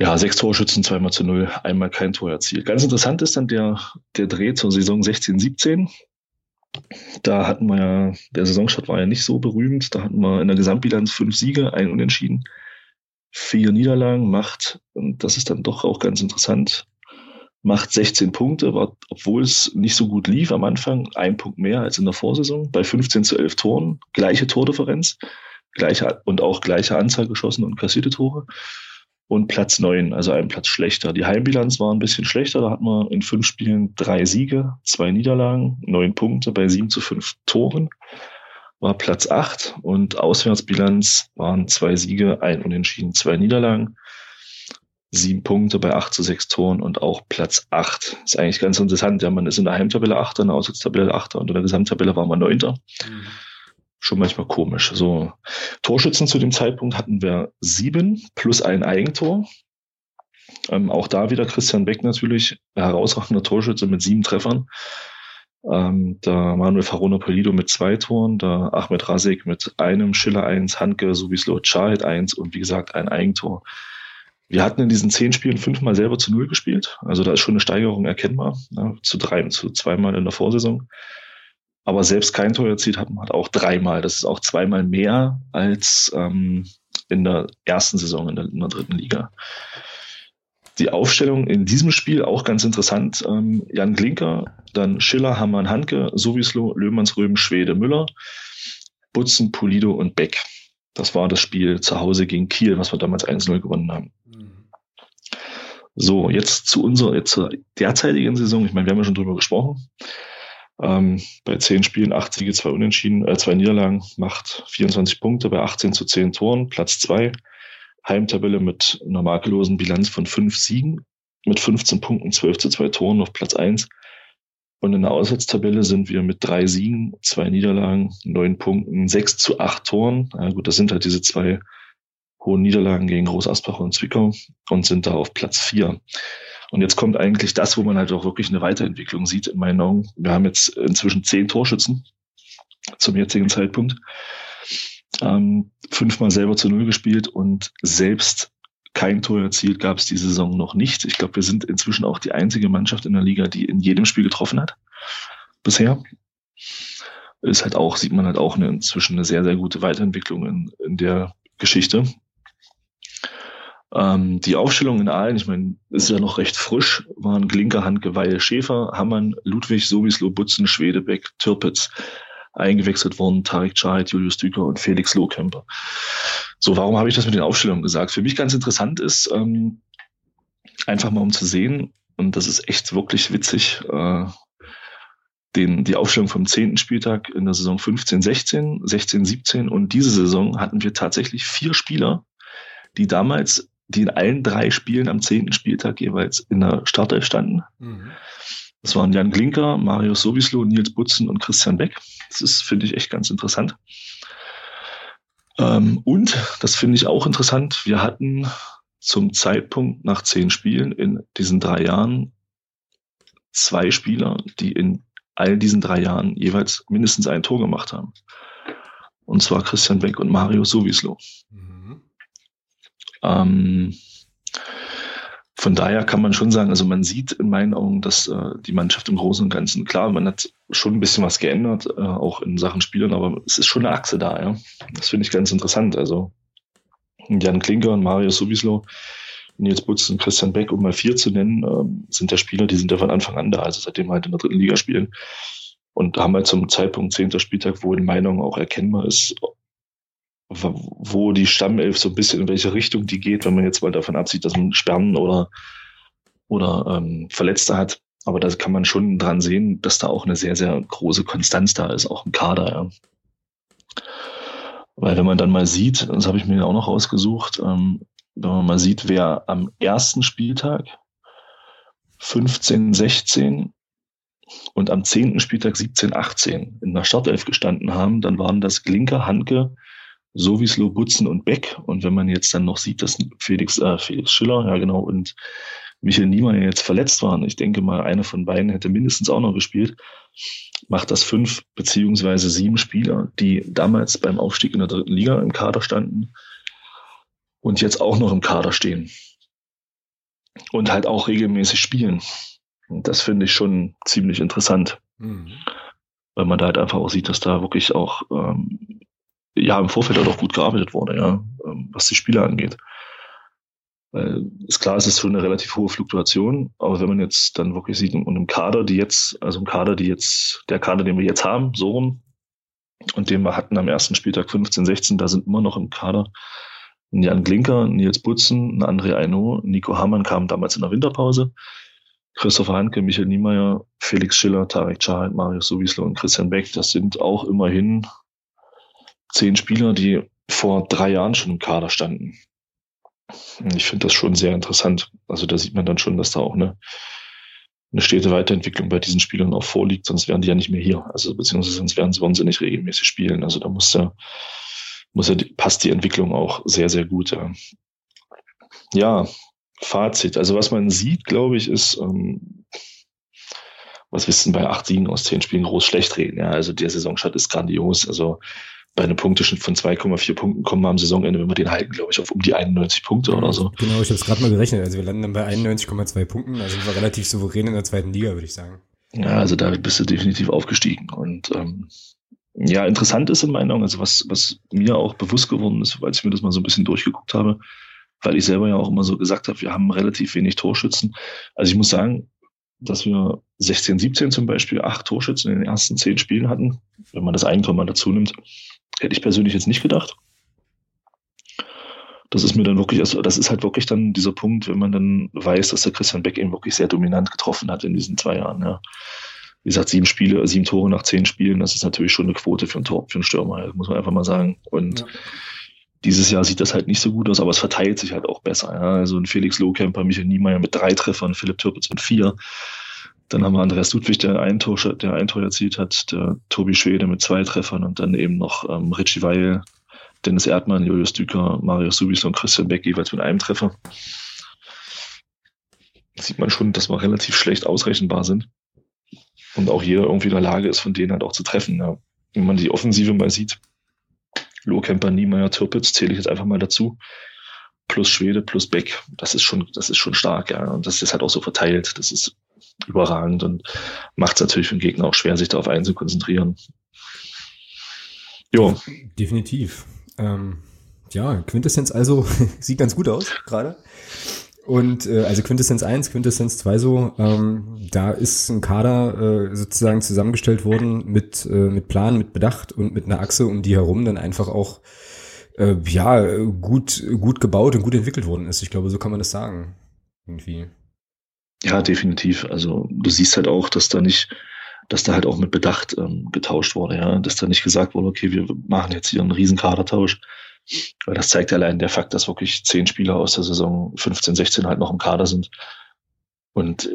Ja, sechs Torschützen, zweimal zu null, einmal kein Tor erzielt. Ganz interessant ist dann der, der Dreh zur Saison 16, 17. Da hatten wir ja, der Saisonstart war ja nicht so berühmt. Da hatten wir in der Gesamtbilanz fünf Siege, ein Unentschieden, vier Niederlagen, macht, und das ist dann doch auch ganz interessant, macht 16 Punkte, war, obwohl es nicht so gut lief am Anfang, ein Punkt mehr als in der Vorsaison, bei 15 zu 11 Toren, gleiche Tordifferenz, gleiche und auch gleiche Anzahl geschossen und kassierte Tore und Platz neun, also ein Platz schlechter. Die Heimbilanz war ein bisschen schlechter. Da hatten wir in fünf Spielen drei Siege, zwei Niederlagen, neun Punkte bei sieben zu fünf Toren. War Platz acht und Auswärtsbilanz waren zwei Siege, ein Unentschieden, zwei Niederlagen. Sieben Punkte bei acht zu sechs Toren und auch Platz acht. Ist eigentlich ganz interessant. Ja, man ist in der Heimtabelle Achter, in der Auswärtstabelle Achter und in der Gesamttabelle war man Neunter. Mhm schon manchmal komisch. So Torschützen zu dem Zeitpunkt hatten wir sieben plus ein Eigentor. Ähm, auch da wieder Christian Beck natürlich, herausragender Torschütze mit sieben Treffern. Ähm, der Manuel Farona Polido mit zwei Toren, der Ahmed Rasek mit einem, Schiller eins, Hanke, Subislo Chahed eins und wie gesagt ein Eigentor. Wir hatten in diesen zehn Spielen fünfmal selber zu null gespielt. Also da ist schon eine Steigerung erkennbar. Ja, zu drei, zu zweimal in der Vorsaison. Aber selbst kein Tor erzielt hat man auch dreimal. Das ist auch zweimal mehr als ähm, in der ersten Saison in der, in der dritten Liga. Die Aufstellung in diesem Spiel auch ganz interessant. Ähm, Jan Glinker, dann Schiller, Hammann, Hanke, Sowislo, Löhmanns, Röhm, Schwede, Müller, Butzen, Pulido und Beck. Das war das Spiel zu Hause gegen Kiel, was wir damals 1-0 gewonnen haben. So, jetzt zu unserer, jetzt zur derzeitigen Saison. Ich meine, wir haben ja schon drüber gesprochen. Ähm, bei zehn Spielen, acht Siege, zwei Unentschieden, äh, zwei Niederlagen, macht 24 Punkte bei 18 zu 10 Toren, Platz zwei. Heimtabelle mit einer makellosen Bilanz von fünf Siegen, mit 15 Punkten, 12 zu 2 Toren auf Platz eins. Und in der Auswärtstabelle sind wir mit drei Siegen, zwei Niederlagen, neun Punkten, sechs zu acht Toren. Ja, gut, das sind halt diese zwei hohen Niederlagen gegen Groß Asbach und Zwickau und sind da auf Platz vier. Und jetzt kommt eigentlich das, wo man halt auch wirklich eine Weiterentwicklung sieht, in meinen Augen. Wir haben jetzt inzwischen zehn Torschützen zum jetzigen Zeitpunkt. Ähm, fünfmal selber zu Null gespielt und selbst kein Tor erzielt gab es die Saison noch nicht. Ich glaube, wir sind inzwischen auch die einzige Mannschaft in der Liga, die in jedem Spiel getroffen hat. Bisher. Ist halt auch, sieht man halt auch eine, inzwischen eine sehr, sehr gute Weiterentwicklung in, in der Geschichte. Ähm, die Aufstellung in Aalen, ich meine, ist ja noch recht frisch, waren Glinker, Handke, Weil, Schäfer, Hammann, Ludwig, Sowislo, Butzen, Schwedebeck, Türpitz. Eingewechselt worden Tarek Chahed, Julius Düker und Felix Lohkemper. So, warum habe ich das mit den Aufstellungen gesagt? Für mich ganz interessant ist, ähm, einfach mal um zu sehen, und das ist echt wirklich witzig, äh, den, die Aufstellung vom zehnten Spieltag in der Saison 15, 16, 16, 17 und diese Saison hatten wir tatsächlich vier Spieler, die damals die in allen drei Spielen am zehnten Spieltag jeweils in der Startelf standen. Mhm. Das waren Jan Glinker, Marius Sobislo, Nils Butzen und Christian Beck. Das ist, finde ich, echt ganz interessant. Ähm, und, das finde ich auch interessant, wir hatten zum Zeitpunkt nach zehn Spielen in diesen drei Jahren zwei Spieler, die in all diesen drei Jahren jeweils mindestens ein Tor gemacht haben. Und zwar Christian Beck und Mario Sowislo. Mhm. Ähm, von daher kann man schon sagen, also man sieht in meinen Augen, dass äh, die Mannschaft im Großen und Ganzen, klar, man hat schon ein bisschen was geändert, äh, auch in Sachen Spielern, aber es ist schon eine Achse da, ja. Das finde ich ganz interessant. Also Jan Klinker und Mario Subislo, Nils Butz und Christian Beck, um mal vier zu nennen, äh, sind der Spieler, die sind ja von Anfang an da, also seitdem halt in der dritten Liga spielen. Und haben halt zum Zeitpunkt zehnter Spieltag, wo in meinen Augen auch erkennbar ist, wo die Stammelf so ein bisschen in welche Richtung die geht, wenn man jetzt mal davon absieht, dass man Sperren oder, oder ähm, Verletzte hat. Aber da kann man schon dran sehen, dass da auch eine sehr, sehr große Konstanz da ist, auch im Kader. Ja. Weil wenn man dann mal sieht, das habe ich mir auch noch rausgesucht, ähm, wenn man mal sieht, wer am ersten Spieltag 15, 16 und am zehnten Spieltag 17, 18 in der Startelf gestanden haben, dann waren das Glinker, Hanke, Sowislo, Butzen und Beck. Und wenn man jetzt dann noch sieht, dass Felix, äh, Felix Schiller, ja genau, und Michael Niemann jetzt verletzt waren, ich denke mal, einer von beiden hätte mindestens auch noch gespielt, macht das fünf beziehungsweise sieben Spieler, die damals beim Aufstieg in der dritten Liga im Kader standen und jetzt auch noch im Kader stehen. Und halt auch regelmäßig spielen. Und das finde ich schon ziemlich interessant. Mhm. Weil man da halt einfach auch sieht, dass da wirklich auch ähm, ja im Vorfeld auch gut gearbeitet wurde, ja, ähm, was die Spieler angeht. Weil ist klar, es ist schon eine relativ hohe Fluktuation, aber wenn man jetzt dann wirklich sieht, und im Kader, die jetzt, also im Kader, die jetzt, der Kader, den wir jetzt haben, so rum, und den wir hatten am ersten Spieltag 15, 16, da sind immer noch im Kader Jan Glinker, Nils Butzen, André Aino, Nico Hamann kam damals in der Winterpause, Christopher Hanke, Michael Niemeyer, Felix Schiller, Tarek Chahat, Marius Sowieslo und Christian Beck, das sind auch immerhin zehn Spieler, die vor drei Jahren schon im Kader standen. Ich finde das schon sehr interessant. Also da sieht man dann schon, dass da auch eine, eine stete Weiterentwicklung bei diesen Spielern auch vorliegt, sonst wären die ja nicht mehr hier. Also beziehungsweise sonst wären sie, wollen nicht regelmäßig spielen. Also da muss ja, muss ja, passt die Entwicklung auch sehr, sehr gut. Ja. ja, Fazit. Also was man sieht, glaube ich, ist, ähm, was wissen bei acht Siegen aus zehn Spielen groß schlecht reden. Ja, also der Saisonstart ist grandios. Also bei einem Punkteschnitt von 2,4 Punkten kommen wir am Saisonende, wenn wir den halten, glaube ich, auf um die 91 Punkte oder so. Genau, ich habe es gerade mal gerechnet. Also wir landen dann bei 91,2 Punkten. Also sind wir relativ souverän in der zweiten Liga, würde ich sagen. Ja, also da bist du definitiv aufgestiegen. Und ähm, ja, interessant ist in meinen Augen, also was, was mir auch bewusst geworden ist, weil ich mir das mal so ein bisschen durchgeguckt habe, weil ich selber ja auch immer so gesagt habe, wir haben relativ wenig Torschützen. Also ich muss sagen, dass wir 16, 17 zum Beispiel acht Torschützen in den ersten zehn Spielen hatten, wenn man das Eigentor mal dazu nimmt, hätte ich persönlich jetzt nicht gedacht. Das ist mir dann wirklich, also das ist halt wirklich dann dieser Punkt, wenn man dann weiß, dass der Christian Beck eben wirklich sehr dominant getroffen hat in diesen zwei Jahren. Ja. Wie gesagt, sieben Spiele, sieben Tore nach zehn Spielen, das ist natürlich schon eine Quote für einen Tor, für einen Stürmer, muss man einfach mal sagen. Und ja. dieses Jahr sieht das halt nicht so gut aus, aber es verteilt sich halt auch besser. Ja. Also ein Felix Lohkemper, Michael Niemeyer mit drei Treffern, Philipp Türpitz mit vier. Dann haben wir Andreas Ludwig, der ein Tor, der ein Tor erzielt hat, der Tobi Schwede mit zwei Treffern und dann eben noch ähm, Richie Weil, Dennis Erdmann, Julius Düker, Marius Subis und Christian Beck jeweils mit einem Treffer. Sieht man schon, dass wir relativ schlecht ausrechenbar sind. Und auch jeder irgendwie in der Lage ist, von denen halt auch zu treffen. Ja. Wenn man die Offensive mal sieht, Lohkemper, Niemeyer, Türpitz zähle ich jetzt einfach mal dazu. Plus Schwede, plus Beck. Das ist schon, das ist schon stark, ja. Und das ist halt auch so verteilt. Das ist überragend und macht es natürlich für den Gegner auch schwer, sich darauf einzukonzentrieren. Jo. Definitiv. Ähm, ja, Quintessenz also <laughs> sieht ganz gut aus gerade. Und äh, also Quintessenz 1, Quintessenz 2 so, ähm, da ist ein Kader äh, sozusagen zusammengestellt worden mit, äh, mit Plan, mit Bedacht und mit einer Achse, um die herum dann einfach auch äh, ja gut, gut gebaut und gut entwickelt worden ist. Ich glaube, so kann man das sagen. Irgendwie. Ja, definitiv. Also du siehst halt auch, dass da nicht, dass da halt auch mit Bedacht ähm, getauscht wurde, ja, dass da nicht gesagt wurde, okay, wir machen jetzt hier einen riesen Kadertausch. Weil das zeigt allein der Fakt, dass wirklich zehn Spieler aus der Saison 15, 16 halt noch im Kader sind. Und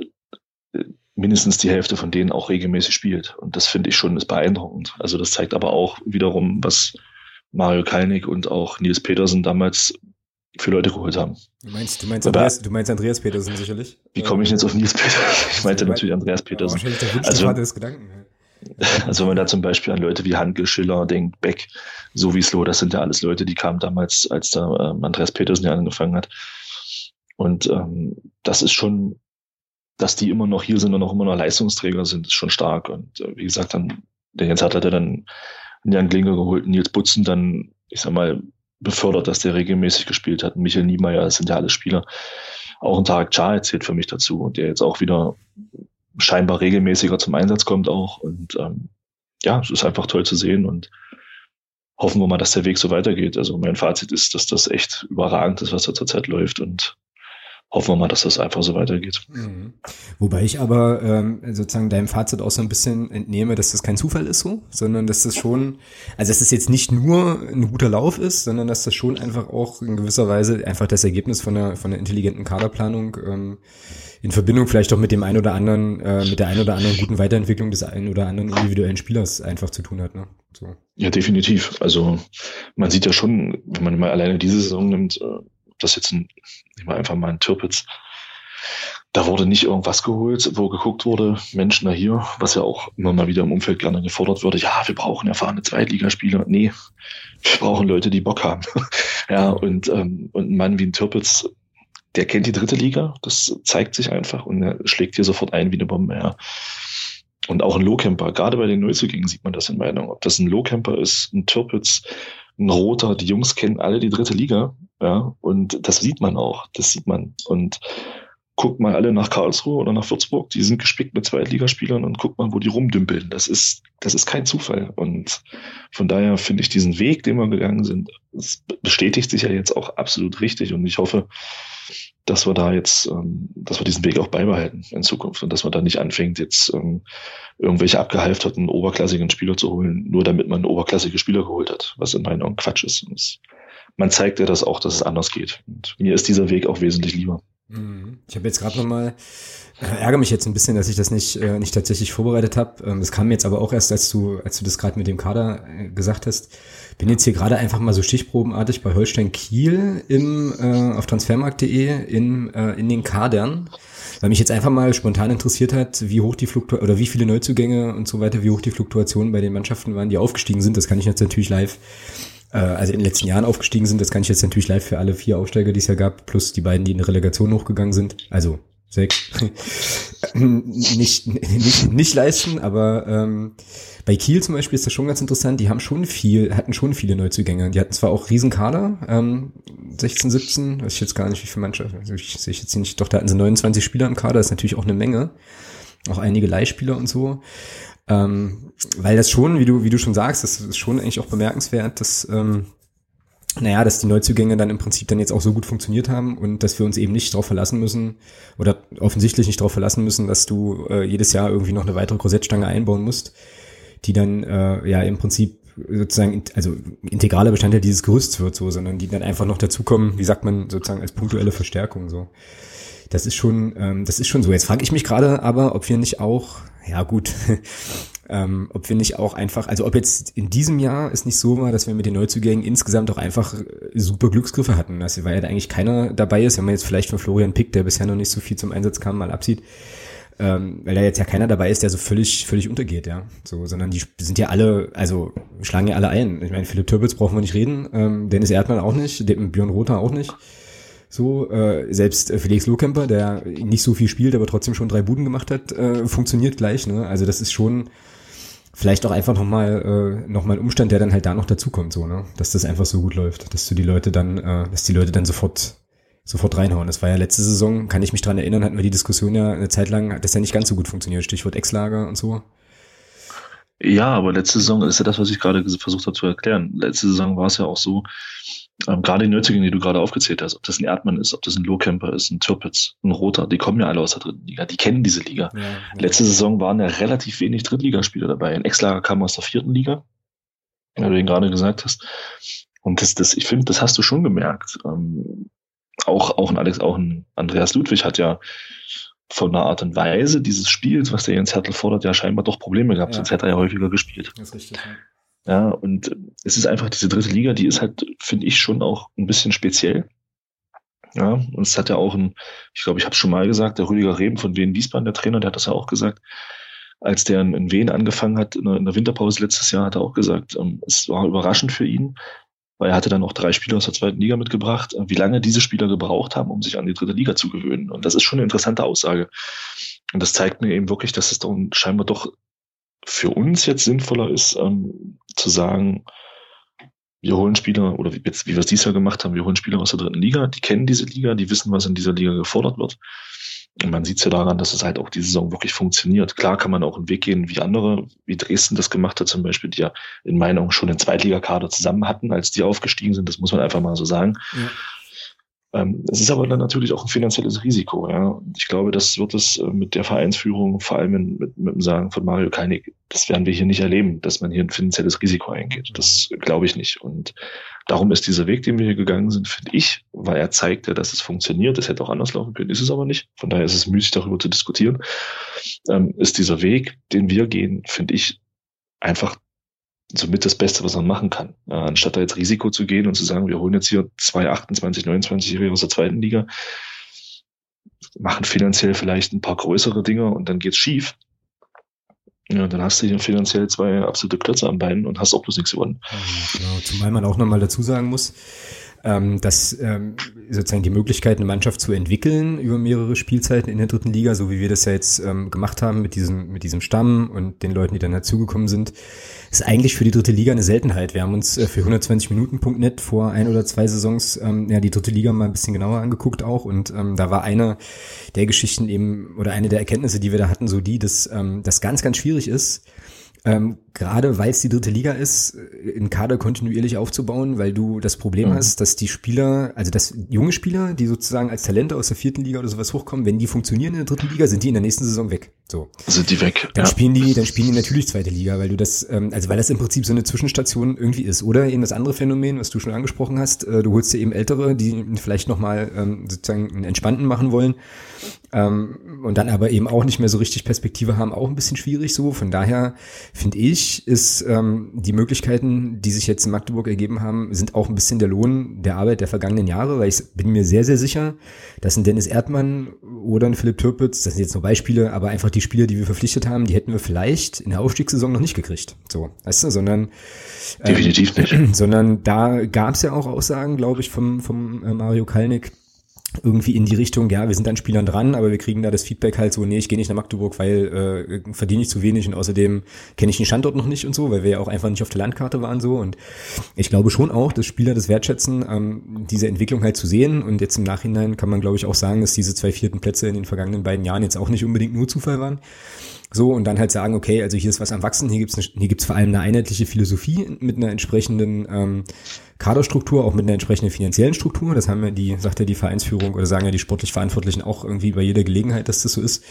äh, mindestens die Hälfte von denen auch regelmäßig spielt. Und das finde ich schon ist beeindruckend. Also das zeigt aber auch wiederum, was Mario Kalnick und auch Nils Petersen damals für Leute geholt haben. Du meinst, du meinst, Andreas, du meinst Andreas Petersen sicherlich? Wie komme ich jetzt auf Nils Petersen? <laughs> Ich meinte natürlich Andreas Petersen. Also, des Gedanken. <laughs> Also wenn man da zum Beispiel an Leute wie Handel, Schiller denkt, Beck, Sowieso, das sind ja alles Leute, die kamen damals, als da ähm, Andreas Petersen ja angefangen hat. Und ähm, das ist schon, dass die immer noch hier sind und auch immer noch Leistungsträger sind, ist schon stark. Und äh, wie gesagt, dann, der Jens hat, hat er dann Jan Klinger geholt, Nils Butzen dann, ich sag mal, befördert, dass der regelmäßig gespielt hat. Michael Niemeyer, das sind ja alle Spieler. Auch ein Tarek Char zählt für mich dazu und der jetzt auch wieder scheinbar regelmäßiger zum Einsatz kommt auch. Und ähm, ja, es ist einfach toll zu sehen und hoffen wir mal, dass der Weg so weitergeht. Also mein Fazit ist, dass das echt überragend ist, was da zurzeit läuft und hoffen wir mal, dass das einfach so weitergeht. Mhm. Wobei ich aber ähm, sozusagen deinem Fazit auch so ein bisschen entnehme, dass das kein Zufall ist so, sondern dass das schon, also dass es das jetzt nicht nur ein guter Lauf ist, sondern dass das schon einfach auch in gewisser Weise einfach das Ergebnis von der von der intelligenten Kaderplanung ähm, in Verbindung vielleicht auch mit dem einen oder anderen, äh, mit der einen oder anderen guten Weiterentwicklung des einen oder anderen individuellen Spielers einfach zu tun hat. Ne? So. Ja, definitiv. Also man sieht ja schon, wenn man mal alleine diese Saison nimmt, äh, das jetzt ein, ich mal einfach mal ein Türpitz, da wurde nicht irgendwas geholt, wo geguckt wurde, Menschen da hier, was ja auch immer mal wieder im Umfeld gerne gefordert würde, ja, wir brauchen erfahrene Zweitligaspieler. Nee, wir brauchen Leute, die Bock haben. <laughs> ja, und, ähm, und ein Mann wie ein Türpitz, der kennt die dritte Liga, das zeigt sich einfach und er schlägt hier sofort ein wie eine Bombe, ja. Und auch ein Lohcamper, gerade bei den Neuzugängen sieht man das in Meinung. Ob das ein Lohcamper ist, ein Türpitz, ein Roter, die Jungs kennen alle die dritte Liga, ja, und das sieht man auch, das sieht man. Und guckt mal alle nach Karlsruhe oder nach Würzburg, die sind gespickt mit Zweitligaspielern und guckt mal, wo die rumdümpeln. Das ist, das ist kein Zufall. Und von daher finde ich diesen Weg, den wir gegangen sind, bestätigt sich ja jetzt auch absolut richtig. Und ich hoffe, dass wir da jetzt, ähm, dass wir diesen Weg auch beibehalten in Zukunft und dass man da nicht anfängt, jetzt ähm, irgendwelche abgehalfterten oberklassigen Spieler zu holen, nur damit man oberklassige Spieler geholt hat, was in meinen Augen Quatsch ist. Man zeigt ja das auch, dass es anders geht. Und mir ist dieser Weg auch wesentlich lieber. Mhm. Ich habe jetzt gerade noch mal äh, ärgere mich jetzt ein bisschen, dass ich das nicht äh, nicht tatsächlich vorbereitet habe. Ähm, das kam jetzt aber auch erst, als du als du das gerade mit dem Kader äh, gesagt hast. Bin jetzt hier gerade einfach mal so stichprobenartig bei Holstein Kiel im äh, auf transfermarkt.de in äh, in den Kadern, weil mich jetzt einfach mal spontan interessiert hat, wie hoch die Fluktu oder wie viele Neuzugänge und so weiter, wie hoch die Fluktuationen bei den Mannschaften waren, die aufgestiegen sind. Das kann ich jetzt natürlich live äh, also in den letzten Jahren aufgestiegen sind. Das kann ich jetzt natürlich live für alle vier Aufsteiger, die es ja gab, plus die beiden, die in der Relegation hochgegangen sind. Also sechs. <laughs> nicht, nicht, nicht leisten, aber ähm, bei Kiel zum Beispiel ist das schon ganz interessant. Die haben schon viel, hatten schon viele Neuzugänge. Die hatten zwar auch Riesenkader, ähm, 16, 17, weiß ich jetzt gar nicht, wie viele Mannschaften, also ich sehe jetzt nicht, doch da hatten sie 29 Spieler im Kader, das ist natürlich auch eine Menge. Auch einige Leihspieler und so. Ähm, weil das schon, wie du, wie du schon sagst, das ist schon eigentlich auch bemerkenswert, dass, ähm, naja, dass die Neuzugänge dann im Prinzip dann jetzt auch so gut funktioniert haben und dass wir uns eben nicht darauf verlassen müssen oder offensichtlich nicht darauf verlassen müssen, dass du äh, jedes Jahr irgendwie noch eine weitere Korsettstange einbauen musst, die dann äh, ja im Prinzip sozusagen, also integraler Bestandteil dieses Gerüsts wird so, sondern die dann einfach noch dazukommen, wie sagt man, sozusagen als punktuelle Verstärkung so. Das ist schon, ähm, das ist schon so. Jetzt frage ich mich gerade aber, ob wir nicht auch ja gut, <laughs> ähm, ob wir nicht auch einfach, also ob jetzt in diesem Jahr es nicht so war, dass wir mit den Neuzugängen insgesamt auch einfach äh, super Glücksgriffe hatten, dass weil ja eigentlich keiner dabei ist, wenn man jetzt vielleicht von Florian Pick, der bisher noch nicht so viel zum Einsatz kam, mal absieht, ähm, weil da jetzt ja keiner dabei ist, der so völlig, völlig untergeht, ja, so, sondern die sind ja alle, also schlagen ja alle ein. Ich meine, Philipp Türbitz brauchen wir nicht reden, ähm, Dennis Erdmann auch nicht, Björn Rother auch nicht. So, äh, selbst äh, Felix Lohkemper, der nicht so viel spielt, aber trotzdem schon drei Buden gemacht hat, äh, funktioniert gleich. Ne? Also das ist schon vielleicht auch einfach nochmal äh, noch ein Umstand, der dann halt da noch dazukommt, so, ne? Dass das einfach so gut läuft, dass du die Leute dann, äh, dass die Leute dann sofort sofort reinhauen. Das war ja letzte Saison, kann ich mich dran erinnern, hatten wir die Diskussion ja eine Zeit lang, hat das ja nicht ganz so gut funktioniert, Stichwort Ex-Lager und so. Ja, aber letzte Saison ist ja das, was ich gerade versucht habe zu erklären. Letzte Saison war es ja auch so, ähm, gerade die Nötigen, die du gerade aufgezählt hast, ob das ein Erdmann ist, ob das ein Lohkemper ist, ein Türpitz, ein Roter, die kommen ja alle aus der dritten Liga, die kennen diese Liga. Ja, ja. Letzte Saison waren ja relativ wenig Drittligaspieler dabei. Ein Exlager kam aus der vierten Liga, wie du ihn gerade gesagt hast. Und das, das, ich finde, das hast du schon gemerkt. Ähm, auch, auch ein Alex, auch ein Andreas Ludwig hat ja von der Art und Weise dieses Spiels, was der Jens Hertel fordert, ja scheinbar doch Probleme gehabt, ja. sonst hätte er ja häufiger gespielt. Das ist richtig, ja. Ja, und es ist einfach diese dritte Liga, die ist halt, finde ich, schon auch ein bisschen speziell. Ja, und es hat ja auch ein, ich glaube, ich habe schon mal gesagt, der Rüdiger Reben von Wien Wiesbaden, der Trainer, der hat das ja auch gesagt, als der in, Wien angefangen hat, in der, in der, Winterpause letztes Jahr, hat er auch gesagt, ähm, es war überraschend für ihn, weil er hatte dann auch drei Spieler aus der zweiten Liga mitgebracht, wie lange diese Spieler gebraucht haben, um sich an die dritte Liga zu gewöhnen. Und das ist schon eine interessante Aussage. Und das zeigt mir eben wirklich, dass es doch scheinbar doch für uns jetzt sinnvoller ist, ähm, zu sagen, wir holen Spieler, oder wie, jetzt, wie wir es dieses Jahr gemacht haben, wir holen Spieler aus der dritten Liga, die kennen diese Liga, die wissen, was in dieser Liga gefordert wird. Und man sieht es ja daran, dass es halt auch diese Saison wirklich funktioniert. Klar kann man auch einen Weg gehen wie andere, wie Dresden das gemacht hat zum Beispiel, die ja in Meinung schon den Zweitligakader zusammen hatten, als die aufgestiegen sind. Das muss man einfach mal so sagen. Ja. Ähm, es ist aber dann natürlich auch ein finanzielles Risiko. Ja. Ich glaube, das wird es äh, mit der Vereinsführung, vor allem mit, mit dem Sagen von Mario Keinig, das werden wir hier nicht erleben, dass man hier ein finanzielles Risiko eingeht. Das glaube ich nicht. Und darum ist dieser Weg, den wir hier gegangen sind, finde ich, weil er zeigt ja, dass es funktioniert. Es hätte auch anders laufen können, ist es aber nicht. Von daher ist es müßig, darüber zu diskutieren. Ähm, ist dieser Weg, den wir gehen, finde ich, einfach somit das Beste, was man machen kann. Äh, anstatt da jetzt Risiko zu gehen und zu sagen, wir holen jetzt hier zwei 28, 29-Jährige aus der zweiten Liga, machen finanziell vielleicht ein paar größere Dinge und dann geht's schief. Ja, dann hast du hier finanziell zwei absolute Klötze am Bein und hast auch bloß nichts gewonnen. genau. Zumal man auch nochmal dazu sagen muss, ähm, dass ähm, sozusagen die Möglichkeit, eine Mannschaft zu entwickeln über mehrere Spielzeiten in der dritten Liga, so wie wir das ja jetzt ähm, gemacht haben mit diesem, mit diesem Stamm und den Leuten, die dann dazugekommen sind, ist eigentlich für die dritte Liga eine Seltenheit. Wir haben uns äh, für 120 Minuten.net vor ein oder zwei Saisons ähm, ja die dritte Liga mal ein bisschen genauer angeguckt auch und ähm, da war eine der Geschichten eben oder eine der Erkenntnisse, die wir da hatten, so die, dass ähm, das ganz, ganz schwierig ist, ähm, gerade weil es die dritte Liga ist, einen Kader kontinuierlich aufzubauen, weil du das Problem mhm. hast, dass die Spieler, also dass junge Spieler, die sozusagen als Talente aus der vierten Liga oder sowas hochkommen, wenn die funktionieren in der dritten Liga, sind die in der nächsten Saison weg. So. Sind die weg. Dann ja. spielen die, dann spielen die natürlich zweite Liga, weil du das, ähm, also weil das im Prinzip so eine Zwischenstation irgendwie ist. Oder eben das andere Phänomen, was du schon angesprochen hast, äh, du holst dir eben Ältere, die vielleicht nochmal ähm, sozusagen einen Entspannten machen wollen ähm, und dann aber eben auch nicht mehr so richtig Perspektive haben, auch ein bisschen schwierig so. Von daher finde ich, ist ähm, die Möglichkeiten, die sich jetzt in Magdeburg ergeben haben, sind auch ein bisschen der Lohn der Arbeit der vergangenen Jahre, weil ich bin mir sehr, sehr sicher, dass ein Dennis Erdmann oder ein Philipp Türpitz, das sind jetzt nur Beispiele, aber einfach die Spieler, die wir verpflichtet haben, die hätten wir vielleicht in der Aufstiegssaison noch nicht gekriegt. So, weißt du, sondern ähm, definitiv nicht. <clears throat> Sondern da gab es ja auch Aussagen, glaube ich, vom, vom äh, Mario Kalnick, irgendwie in die Richtung, ja, wir sind an Spielern dran, aber wir kriegen da das Feedback halt so, nee, ich gehe nicht nach Magdeburg, weil äh, verdiene ich zu wenig und außerdem kenne ich den Standort noch nicht und so, weil wir ja auch einfach nicht auf der Landkarte waren so und ich glaube schon auch, dass Spieler das wertschätzen, ähm, diese Entwicklung halt zu sehen und jetzt im Nachhinein kann man glaube ich auch sagen, dass diese zwei vierten Plätze in den vergangenen beiden Jahren jetzt auch nicht unbedingt nur Zufall waren. So, und dann halt sagen, okay, also hier ist was am Wachsen, hier gibt's hier gibt's vor allem eine einheitliche Philosophie mit einer entsprechenden ähm, Kaderstruktur, auch mit einer entsprechenden finanziellen Struktur. Das haben ja die, sagt ja die Vereinsführung oder sagen ja die sportlich Verantwortlichen auch irgendwie bei jeder Gelegenheit, dass das so ist.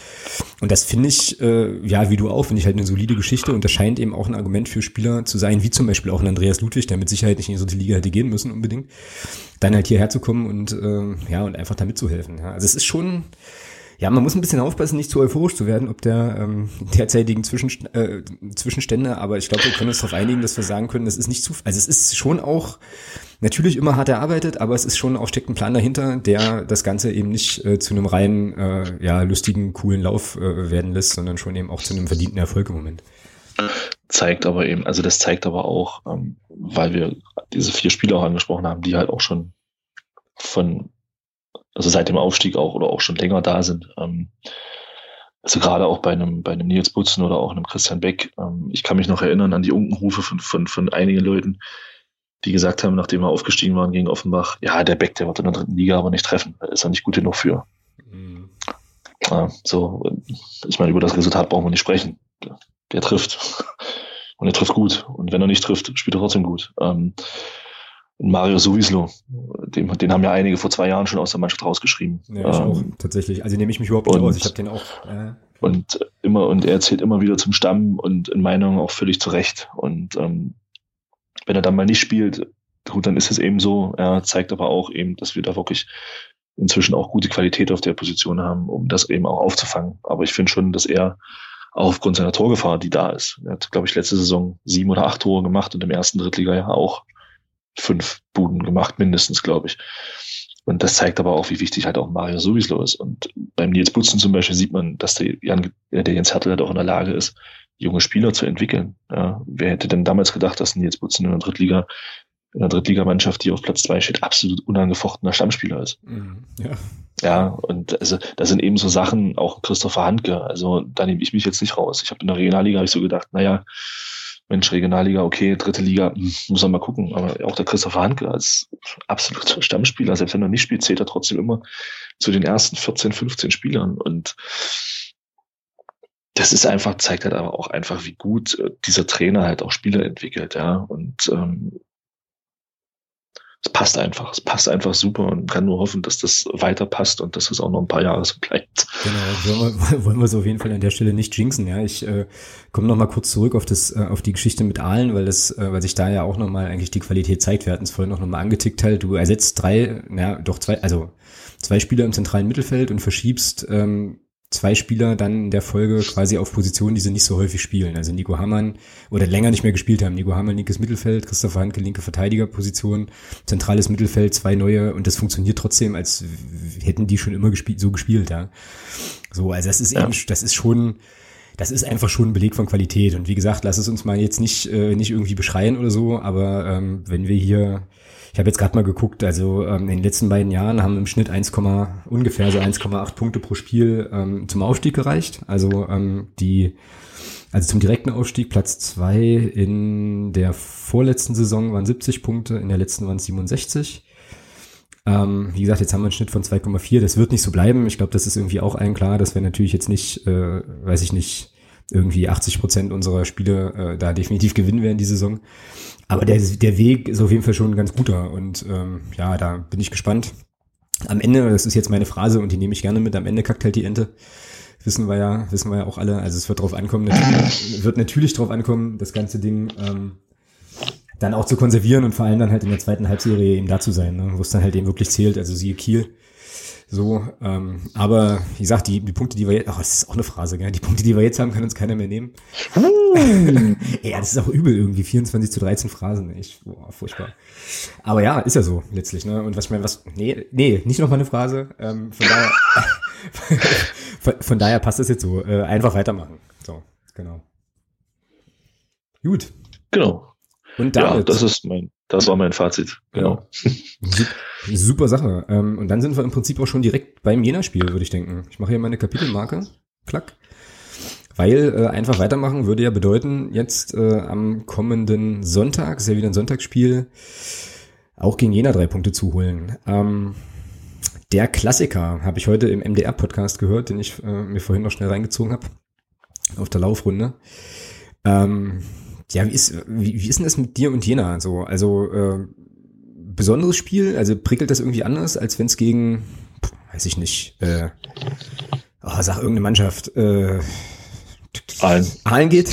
Und das finde ich, äh, ja, wie du auch, finde ich halt eine solide Geschichte und das scheint eben auch ein Argument für Spieler zu sein, wie zum Beispiel auch ein Andreas Ludwig, der mit Sicherheit nicht in so die Liga hätte gehen müssen unbedingt, dann halt hierher zu kommen und äh, ja, und einfach da mitzuhelfen. Ja. Also es ist schon, ja, man muss ein bisschen aufpassen, nicht zu euphorisch zu werden, ob der ähm, derzeitigen Zwischen, äh, Zwischenstände, aber ich glaube, wir können uns darauf einigen, dass wir sagen können, das ist nicht zu, also es ist schon auch natürlich immer hart erarbeitet, aber es ist schon auch steckt ein Plan dahinter, der das Ganze eben nicht äh, zu einem reinen, äh, ja, lustigen, coolen Lauf äh, werden lässt, sondern schon eben auch zu einem verdienten Erfolg im Moment. Zeigt aber eben, also das zeigt aber auch, ähm, weil wir diese vier Spiele auch angesprochen haben, die halt auch schon von also seit dem Aufstieg auch oder auch schon länger da sind. Ähm, also gerade auch bei einem, bei einem Nils Butzen oder auch einem Christian Beck. Ähm, ich kann mich noch erinnern an die Unkenrufe von, von, von einigen Leuten, die gesagt haben, nachdem wir aufgestiegen waren gegen Offenbach, ja, der Beck, der wird in der dritten Liga aber nicht treffen. Da ist er nicht gut genug für. Mhm. Ja, so, ich meine, über das Resultat brauchen wir nicht sprechen. Der, der trifft. Und er trifft gut. Und wenn er nicht trifft, spielt er trotzdem gut. Ähm, Mario Suvislo, den, den haben ja einige vor zwei Jahren schon aus der Mannschaft rausgeschrieben. Ja, ich ähm, auch, tatsächlich. Also nehme ich mich überhaupt nicht und, aus. Ich habe den auch. Äh, und immer, und er zählt immer wieder zum Stamm und in Meinung auch völlig zurecht. Und ähm, wenn er dann mal nicht spielt, gut, dann ist es eben so. Er zeigt aber auch eben, dass wir da wirklich inzwischen auch gute Qualität auf der Position haben, um das eben auch aufzufangen. Aber ich finde schon, dass er auch aufgrund seiner Torgefahr, die da ist. Er hat, glaube ich, letzte Saison sieben oder acht Tore gemacht und im ersten Drittliga-Jahr auch fünf Buden gemacht, mindestens, glaube ich. Und das zeigt aber auch, wie wichtig halt auch Mario Suvislo ist. Und beim Nils Butzen zum Beispiel sieht man, dass der, Jan, der Jens Hertel halt auch in der Lage ist, junge Spieler zu entwickeln. Ja, wer hätte denn damals gedacht, dass Nils Butzen in der Drittliga, in der Drittligamannschaft, die auf Platz zwei steht, absolut unangefochtener Stammspieler ist. Mhm, ja. ja, und also da sind eben so Sachen, auch Christopher Handke, also da nehme ich mich jetzt nicht raus. Ich habe in der Regionalliga habe ich so gedacht, naja, Mensch, Regionalliga, okay, dritte Liga, hm, muss man mal gucken. Aber auch der Christopher Hanke als absoluter <laughs> Stammspieler, selbst wenn er nicht spielt, zählt er trotzdem immer zu den ersten 14, 15 Spielern. Und das ist einfach, zeigt halt aber auch einfach, wie gut äh, dieser Trainer halt auch Spieler entwickelt, ja. Und ähm, es passt einfach. Es passt einfach super und kann nur hoffen, dass das weiter passt und dass es auch noch ein paar Jahre so bleibt. Genau, wollen wir, <laughs> wollen wir es auf jeden Fall an der Stelle nicht jinxen. Ja, ich äh, komme noch mal kurz zurück auf das, äh, auf die Geschichte mit Aalen, weil das, äh, weil sich da ja auch noch mal eigentlich die Qualität zeigt. Wir hatten es vorhin noch, noch mal angetickt halt. Du ersetzt drei, ja, doch zwei, also zwei Spieler im zentralen Mittelfeld und verschiebst ähm, zwei Spieler dann in der Folge quasi auf Positionen, die sie nicht so häufig spielen. Also Nico Hamann oder länger nicht mehr gespielt haben. Nico Hamann linkes Mittelfeld, Christopher Handke linke Verteidigerposition, zentrales Mittelfeld, zwei neue und das funktioniert trotzdem, als hätten die schon immer gespielt, so gespielt, ja. So, also das ist ja. eben, das ist schon, das ist einfach schon ein Beleg von Qualität. Und wie gesagt, lass es uns mal jetzt nicht, äh, nicht irgendwie beschreien oder so, aber ähm, wenn wir hier ich habe jetzt gerade mal geguckt, also ähm, in den letzten beiden Jahren haben im Schnitt 1, ungefähr so 1,8 Punkte pro Spiel ähm, zum Aufstieg gereicht. Also ähm, die also zum direkten Aufstieg Platz zwei in der vorletzten Saison waren 70 Punkte, in der letzten waren es 67. Ähm, wie gesagt, jetzt haben wir einen Schnitt von 2,4. Das wird nicht so bleiben. Ich glaube, das ist irgendwie auch allen klar, dass wir natürlich jetzt nicht, äh, weiß ich nicht, irgendwie 80 Prozent unserer Spiele äh, da definitiv gewinnen werden die Saison. Aber der, der Weg ist auf jeden Fall schon ein ganz guter und ähm, ja, da bin ich gespannt. Am Ende, das ist jetzt meine Phrase und die nehme ich gerne mit, am Ende kackt halt die Ente. Wissen wir ja, wissen wir ja auch alle. Also es wird drauf ankommen, natürlich, wird natürlich drauf ankommen, das ganze Ding ähm, dann auch zu konservieren und vor allem dann halt in der zweiten Halbserie eben da zu sein, ne, wo es dann halt eben wirklich zählt. Also siehe Kiel. So, ähm, aber wie gesagt, die, die Punkte, die wir jetzt, ach, das ist auch eine Phrase, gell? Die Punkte, die wir jetzt haben, kann uns keiner mehr nehmen. Hm. <laughs> ja, das ist auch übel irgendwie, 24 zu 13 Phrasen, echt, boah, furchtbar. Aber ja, ist ja so, letztlich, ne? Und was ich meine, was, nee, nee, nicht nochmal eine Phrase, ähm, von daher, <laughs> von, von, daher passt das jetzt so, äh, einfach weitermachen. So, genau. Gut. Genau. Und damit, ja, das ist mein, das war mein Fazit. Genau. Ja. <laughs> Super Sache. Ähm, und dann sind wir im Prinzip auch schon direkt beim Jena-Spiel, würde ich denken. Ich mache hier meine Kapitelmarke. Klack. Weil äh, einfach weitermachen würde ja bedeuten, jetzt äh, am kommenden Sonntag, ist ja wieder ein Sonntagsspiel, auch gegen Jena drei Punkte zu holen. Ähm, der Klassiker habe ich heute im MDR-Podcast gehört, den ich äh, mir vorhin noch schnell reingezogen habe auf der Laufrunde. Ähm, ja, wie ist, wie, wie ist denn das mit dir und Jena? So, also äh, besonderes Spiel? Also prickelt das irgendwie anders, als wenn es gegen, weiß ich nicht, äh, oh, sag irgendeine Mannschaft, äh, Aalen. Aalen geht?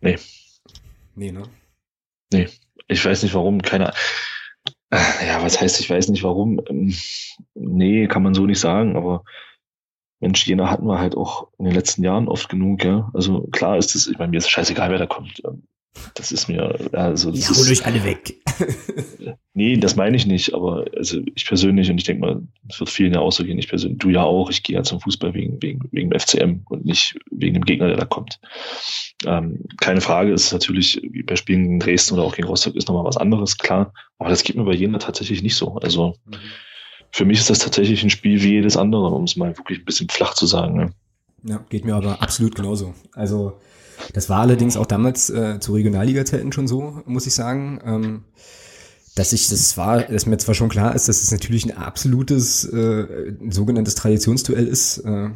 nee. Nee, ne? Nee. Ich weiß nicht warum, keine Ja, was heißt, ich weiß nicht warum. Ähm, nee, kann man so nicht sagen, aber Mensch, Jena hatten wir halt auch in den letzten Jahren oft genug, ja. Also klar ist es, ich meine, mir ist scheißegal, wer da kommt. Das ist mir, also das ja, hol euch alle weg. <laughs> nee, das meine ich nicht, aber also ich persönlich, und ich denke mal, es wird vielen ja auch so gehen, ich persönlich, du ja auch, ich gehe ja zum Fußball wegen, wegen, wegen dem FCM und nicht wegen dem Gegner, der da kommt. Ähm, keine Frage, ist natürlich, wie bei Spielen gegen Dresden oder auch gegen Rostock ist nochmal was anderes, klar. Aber das geht mir bei Jena tatsächlich nicht so. Also mhm. für mich ist das tatsächlich ein Spiel wie jedes andere, um es mal wirklich ein bisschen flach zu sagen. Ne? Ja, geht mir aber absolut genauso. Also das war allerdings auch damals äh, zu Regionalliga-Zeiten schon so, muss ich sagen. Ähm, dass ich das war, dass mir zwar schon klar ist, dass es natürlich ein absolutes äh, sogenanntes Traditionsduell ist. Äh,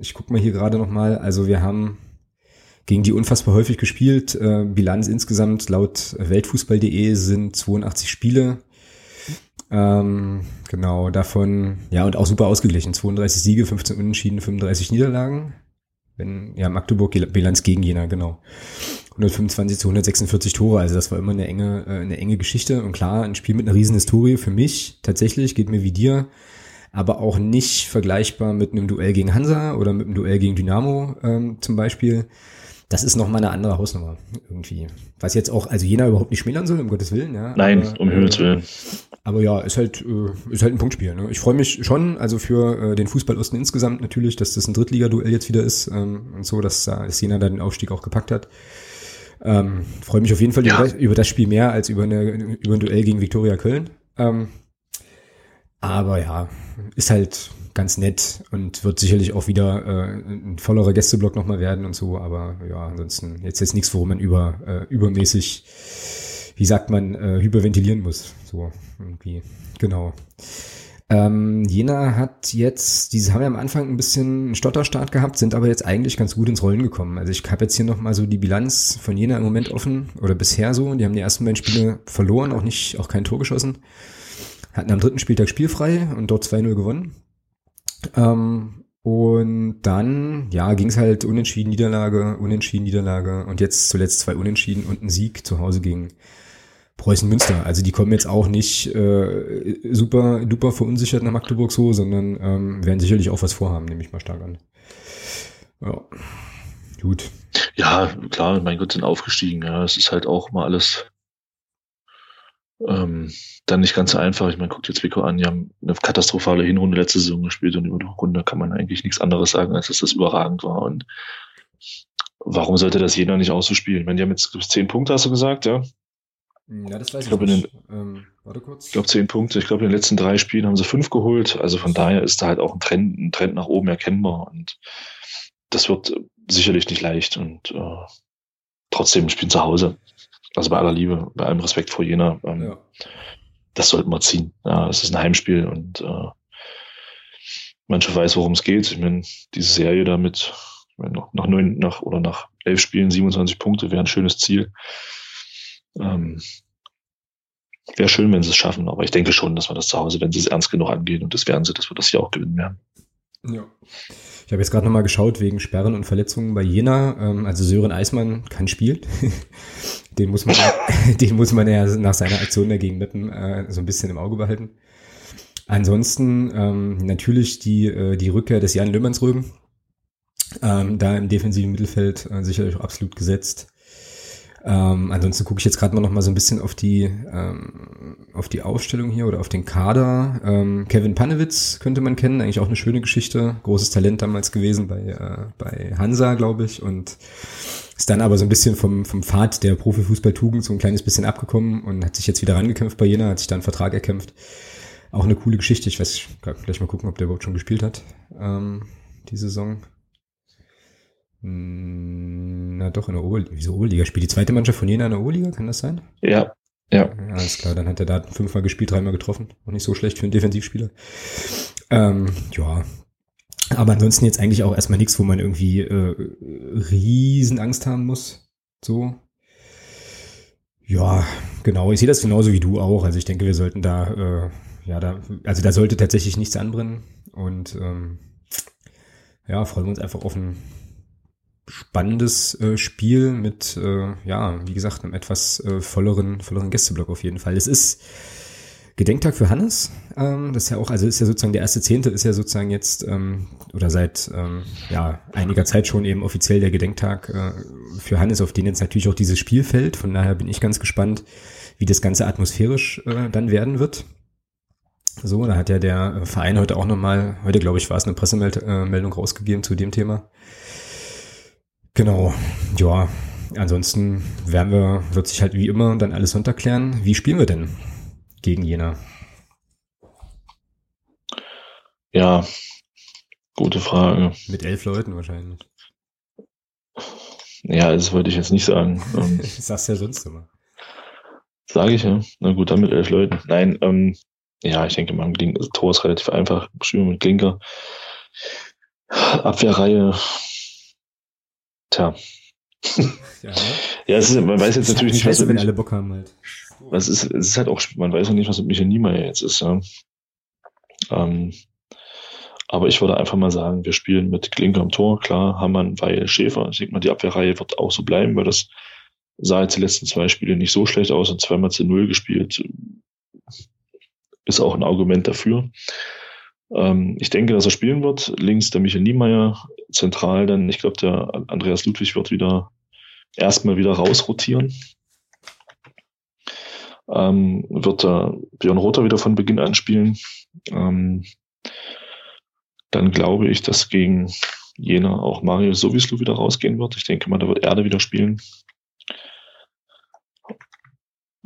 ich guck mal hier gerade noch mal. Also wir haben gegen die unfassbar häufig gespielt. Äh, Bilanz insgesamt laut Weltfußball.de sind 82 Spiele. Ähm, genau, davon, ja, und auch super ausgeglichen. 32 Siege, 15 Unentschieden, 35 Niederlagen. Wenn, ja, Magdeburg Bilanz gegen Jena, genau. 125 zu 146 Tore, also das war immer eine enge, äh, eine enge Geschichte. Und klar, ein Spiel mit einer riesen Historie für mich, tatsächlich, geht mir wie dir, aber auch nicht vergleichbar mit einem Duell gegen Hansa oder mit einem Duell gegen Dynamo ähm, zum Beispiel. Das ist nochmal eine andere Hausnummer irgendwie. Was jetzt auch, also Jena überhaupt nicht schmälern soll, um Gottes Willen, ja. Nein, aber, um Himmels Willen. Aber ja, ist halt, äh, ist halt ein Punktspiel. Ne? Ich freue mich schon, also für äh, den Fußballosten insgesamt natürlich, dass das ein Drittliga-Duell jetzt wieder ist ähm, und so, dass, dass Jena da den Aufstieg auch gepackt hat. Ähm, freue mich auf jeden Fall ja. über, über, das Spiel mehr als über, eine, über ein Duell gegen Viktoria Köln. Ähm, aber ja, ist halt ganz nett und wird sicherlich auch wieder äh, ein vollerer Gästeblock nochmal werden und so. Aber ja, ansonsten jetzt jetzt nichts, worum man über äh, übermäßig wie sagt man, äh, hyperventilieren muss. So irgendwie. Genau. Ähm, Jena hat jetzt, diese haben ja am Anfang ein bisschen einen Stotterstart gehabt, sind aber jetzt eigentlich ganz gut ins Rollen gekommen. Also ich habe jetzt hier nochmal so die Bilanz von Jena im Moment offen oder bisher so. Die haben die ersten beiden Spiele verloren, auch nicht, auch kein Tor geschossen. Hatten am dritten Spieltag spielfrei und dort 2-0 gewonnen. Ähm, und dann, ja, ging es halt unentschieden Niederlage, unentschieden Niederlage und jetzt zuletzt zwei Unentschieden und ein Sieg zu Hause gegen Preußen Münster. Also die kommen jetzt auch nicht äh, super duper verunsichert nach Magdeburg so, sondern ähm, werden sicherlich auch was vorhaben, nehme ich mal stark an. Ja. Gut. Ja, klar, mein Gott, sind aufgestiegen. Ja, es ist halt auch mal alles ähm, dann nicht ganz so einfach. Ich meine, guckt jetzt Vico an, die haben eine katastrophale Hinrunde letzte Saison gespielt und über die Runde kann man eigentlich nichts anderes sagen, als dass das überragend war. Und warum sollte das jeder nicht auch so spielen? Ich meine, die haben jetzt zehn Punkte, hast du gesagt, ja? Ja, das weiß ich, ich nicht. Den, ähm, warte kurz. Ich glaube, zehn Punkte. Ich glaube, in den letzten drei Spielen haben sie fünf geholt. Also von daher ist da halt auch ein Trend, ein Trend nach oben erkennbar. Und das wird sicherlich nicht leicht. Und äh, trotzdem spielen zu Hause. Also bei aller Liebe, bei allem Respekt vor Jena. Ähm, ja. Das sollten wir ziehen. Ja, es ist ein Heimspiel und äh, manche weiß, worum es geht. Ich meine, diese Serie da mit, Nach, nach neun, nach, oder nach elf Spielen 27 Punkte wäre ein schönes Ziel. Ähm, wäre schön, wenn sie es schaffen, aber ich denke schon, dass wir das zu Hause, wenn sie es ernst genug angehen, und das werden sie, dass wir das hier auch gewinnen werden. Ja. Ich habe jetzt gerade nochmal geschaut wegen Sperren und Verletzungen bei Jena. Ähm, also Sören Eismann kann spielen. Den muss man, den muss man ja <laughs> nach seiner Aktion dagegen Meppen äh, so ein bisschen im Auge behalten. Ansonsten ähm, natürlich die, äh, die Rückkehr des Jan Löhmannsrögen. Ähm, da im defensiven Mittelfeld äh, sicherlich auch absolut gesetzt. Ähm, ansonsten gucke ich jetzt gerade mal noch mal so ein bisschen auf die ähm, auf die Aufstellung hier oder auf den Kader. Ähm, Kevin Panewitz könnte man kennen, eigentlich auch eine schöne Geschichte, großes Talent damals gewesen bei äh, bei Hansa, glaube ich, und ist dann aber so ein bisschen vom vom Pfad der Profifußballtugend so ein kleines bisschen abgekommen und hat sich jetzt wieder rangekämpft bei Jena, hat sich da einen Vertrag erkämpft. Auch eine coole Geschichte. Ich weiß, ich kann gleich mal gucken, ob der überhaupt schon gespielt hat ähm, die Saison. Hm, na doch, in der Oberliga. Wieso Oberliga? Spielt die zweite Mannschaft von Jena in der Oberliga? Kann das sein? Ja. Ja. ja. Alles klar, dann hat er da fünfmal gespielt, dreimal getroffen. Auch nicht so schlecht für einen Defensivspieler. Ähm, ja. Aber ansonsten jetzt eigentlich auch erstmal nichts, wo man irgendwie äh, riesen Angst haben muss. So. Ja, genau. Ich sehe das genauso wie du auch. Also ich denke, wir sollten da, äh, ja, da, also da sollte tatsächlich nichts anbrennen. Und ähm, ja, freuen wir uns einfach auf ein spannendes äh, Spiel mit, äh, ja, wie gesagt, einem etwas äh, volleren, volleren Gästeblock auf jeden Fall. Es ist Gedenktag für Hannes. Ähm, das ist ja auch, also ist ja sozusagen der erste Zehnte ist ja sozusagen jetzt ähm, oder seit ähm, ja einiger Zeit schon eben offiziell der Gedenktag äh, für Hannes, auf den jetzt natürlich auch dieses Spiel fällt. Von daher bin ich ganz gespannt, wie das Ganze atmosphärisch äh, dann werden wird. So, da hat ja der Verein heute auch nochmal, heute glaube ich war es eine Pressemeldung rausgegeben zu dem Thema. Genau, ja. Ansonsten werden wir, wird sich halt wie immer dann alles runterklären. Wie spielen wir denn gegen Jena? Ja, gute Frage. Mit elf Leuten wahrscheinlich. Ja, das wollte ich jetzt nicht sagen. Ähm, <laughs> das sagst du ja sonst immer. Sage ich ja. Na gut, dann mit elf Leuten. Nein, ähm, ja, ich denke mal, das Tor ist relativ einfach. Spielen mit Klinker. Abwehrreihe Tja. <laughs> Ja, ja es ist, man weiß jetzt natürlich nicht, was wenn alle Bock haben halt. Was ist, es ist halt auch, man weiß noch nicht, was mit Michael Niemeyer jetzt ist, ja. Ähm, aber ich würde einfach mal sagen, wir spielen mit Klinker am Tor, klar, Hammann, Weil, Schäfer. Ich denke mal, die Abwehrreihe wird auch so bleiben, weil das sah jetzt die letzten zwei Spiele nicht so schlecht aus und zweimal zu Null gespielt. Ist auch ein Argument dafür. Ähm, ich denke, dass er spielen wird. Links der Michael Niemeyer, zentral dann, ich glaube, der Andreas Ludwig wird wieder erstmal wieder rausrotieren. Ähm, wird der Björn Rother wieder von Beginn an spielen. Ähm, dann glaube ich, dass gegen Jena auch Mario Sowislu wieder rausgehen wird. Ich denke mal, da wird Erde wieder spielen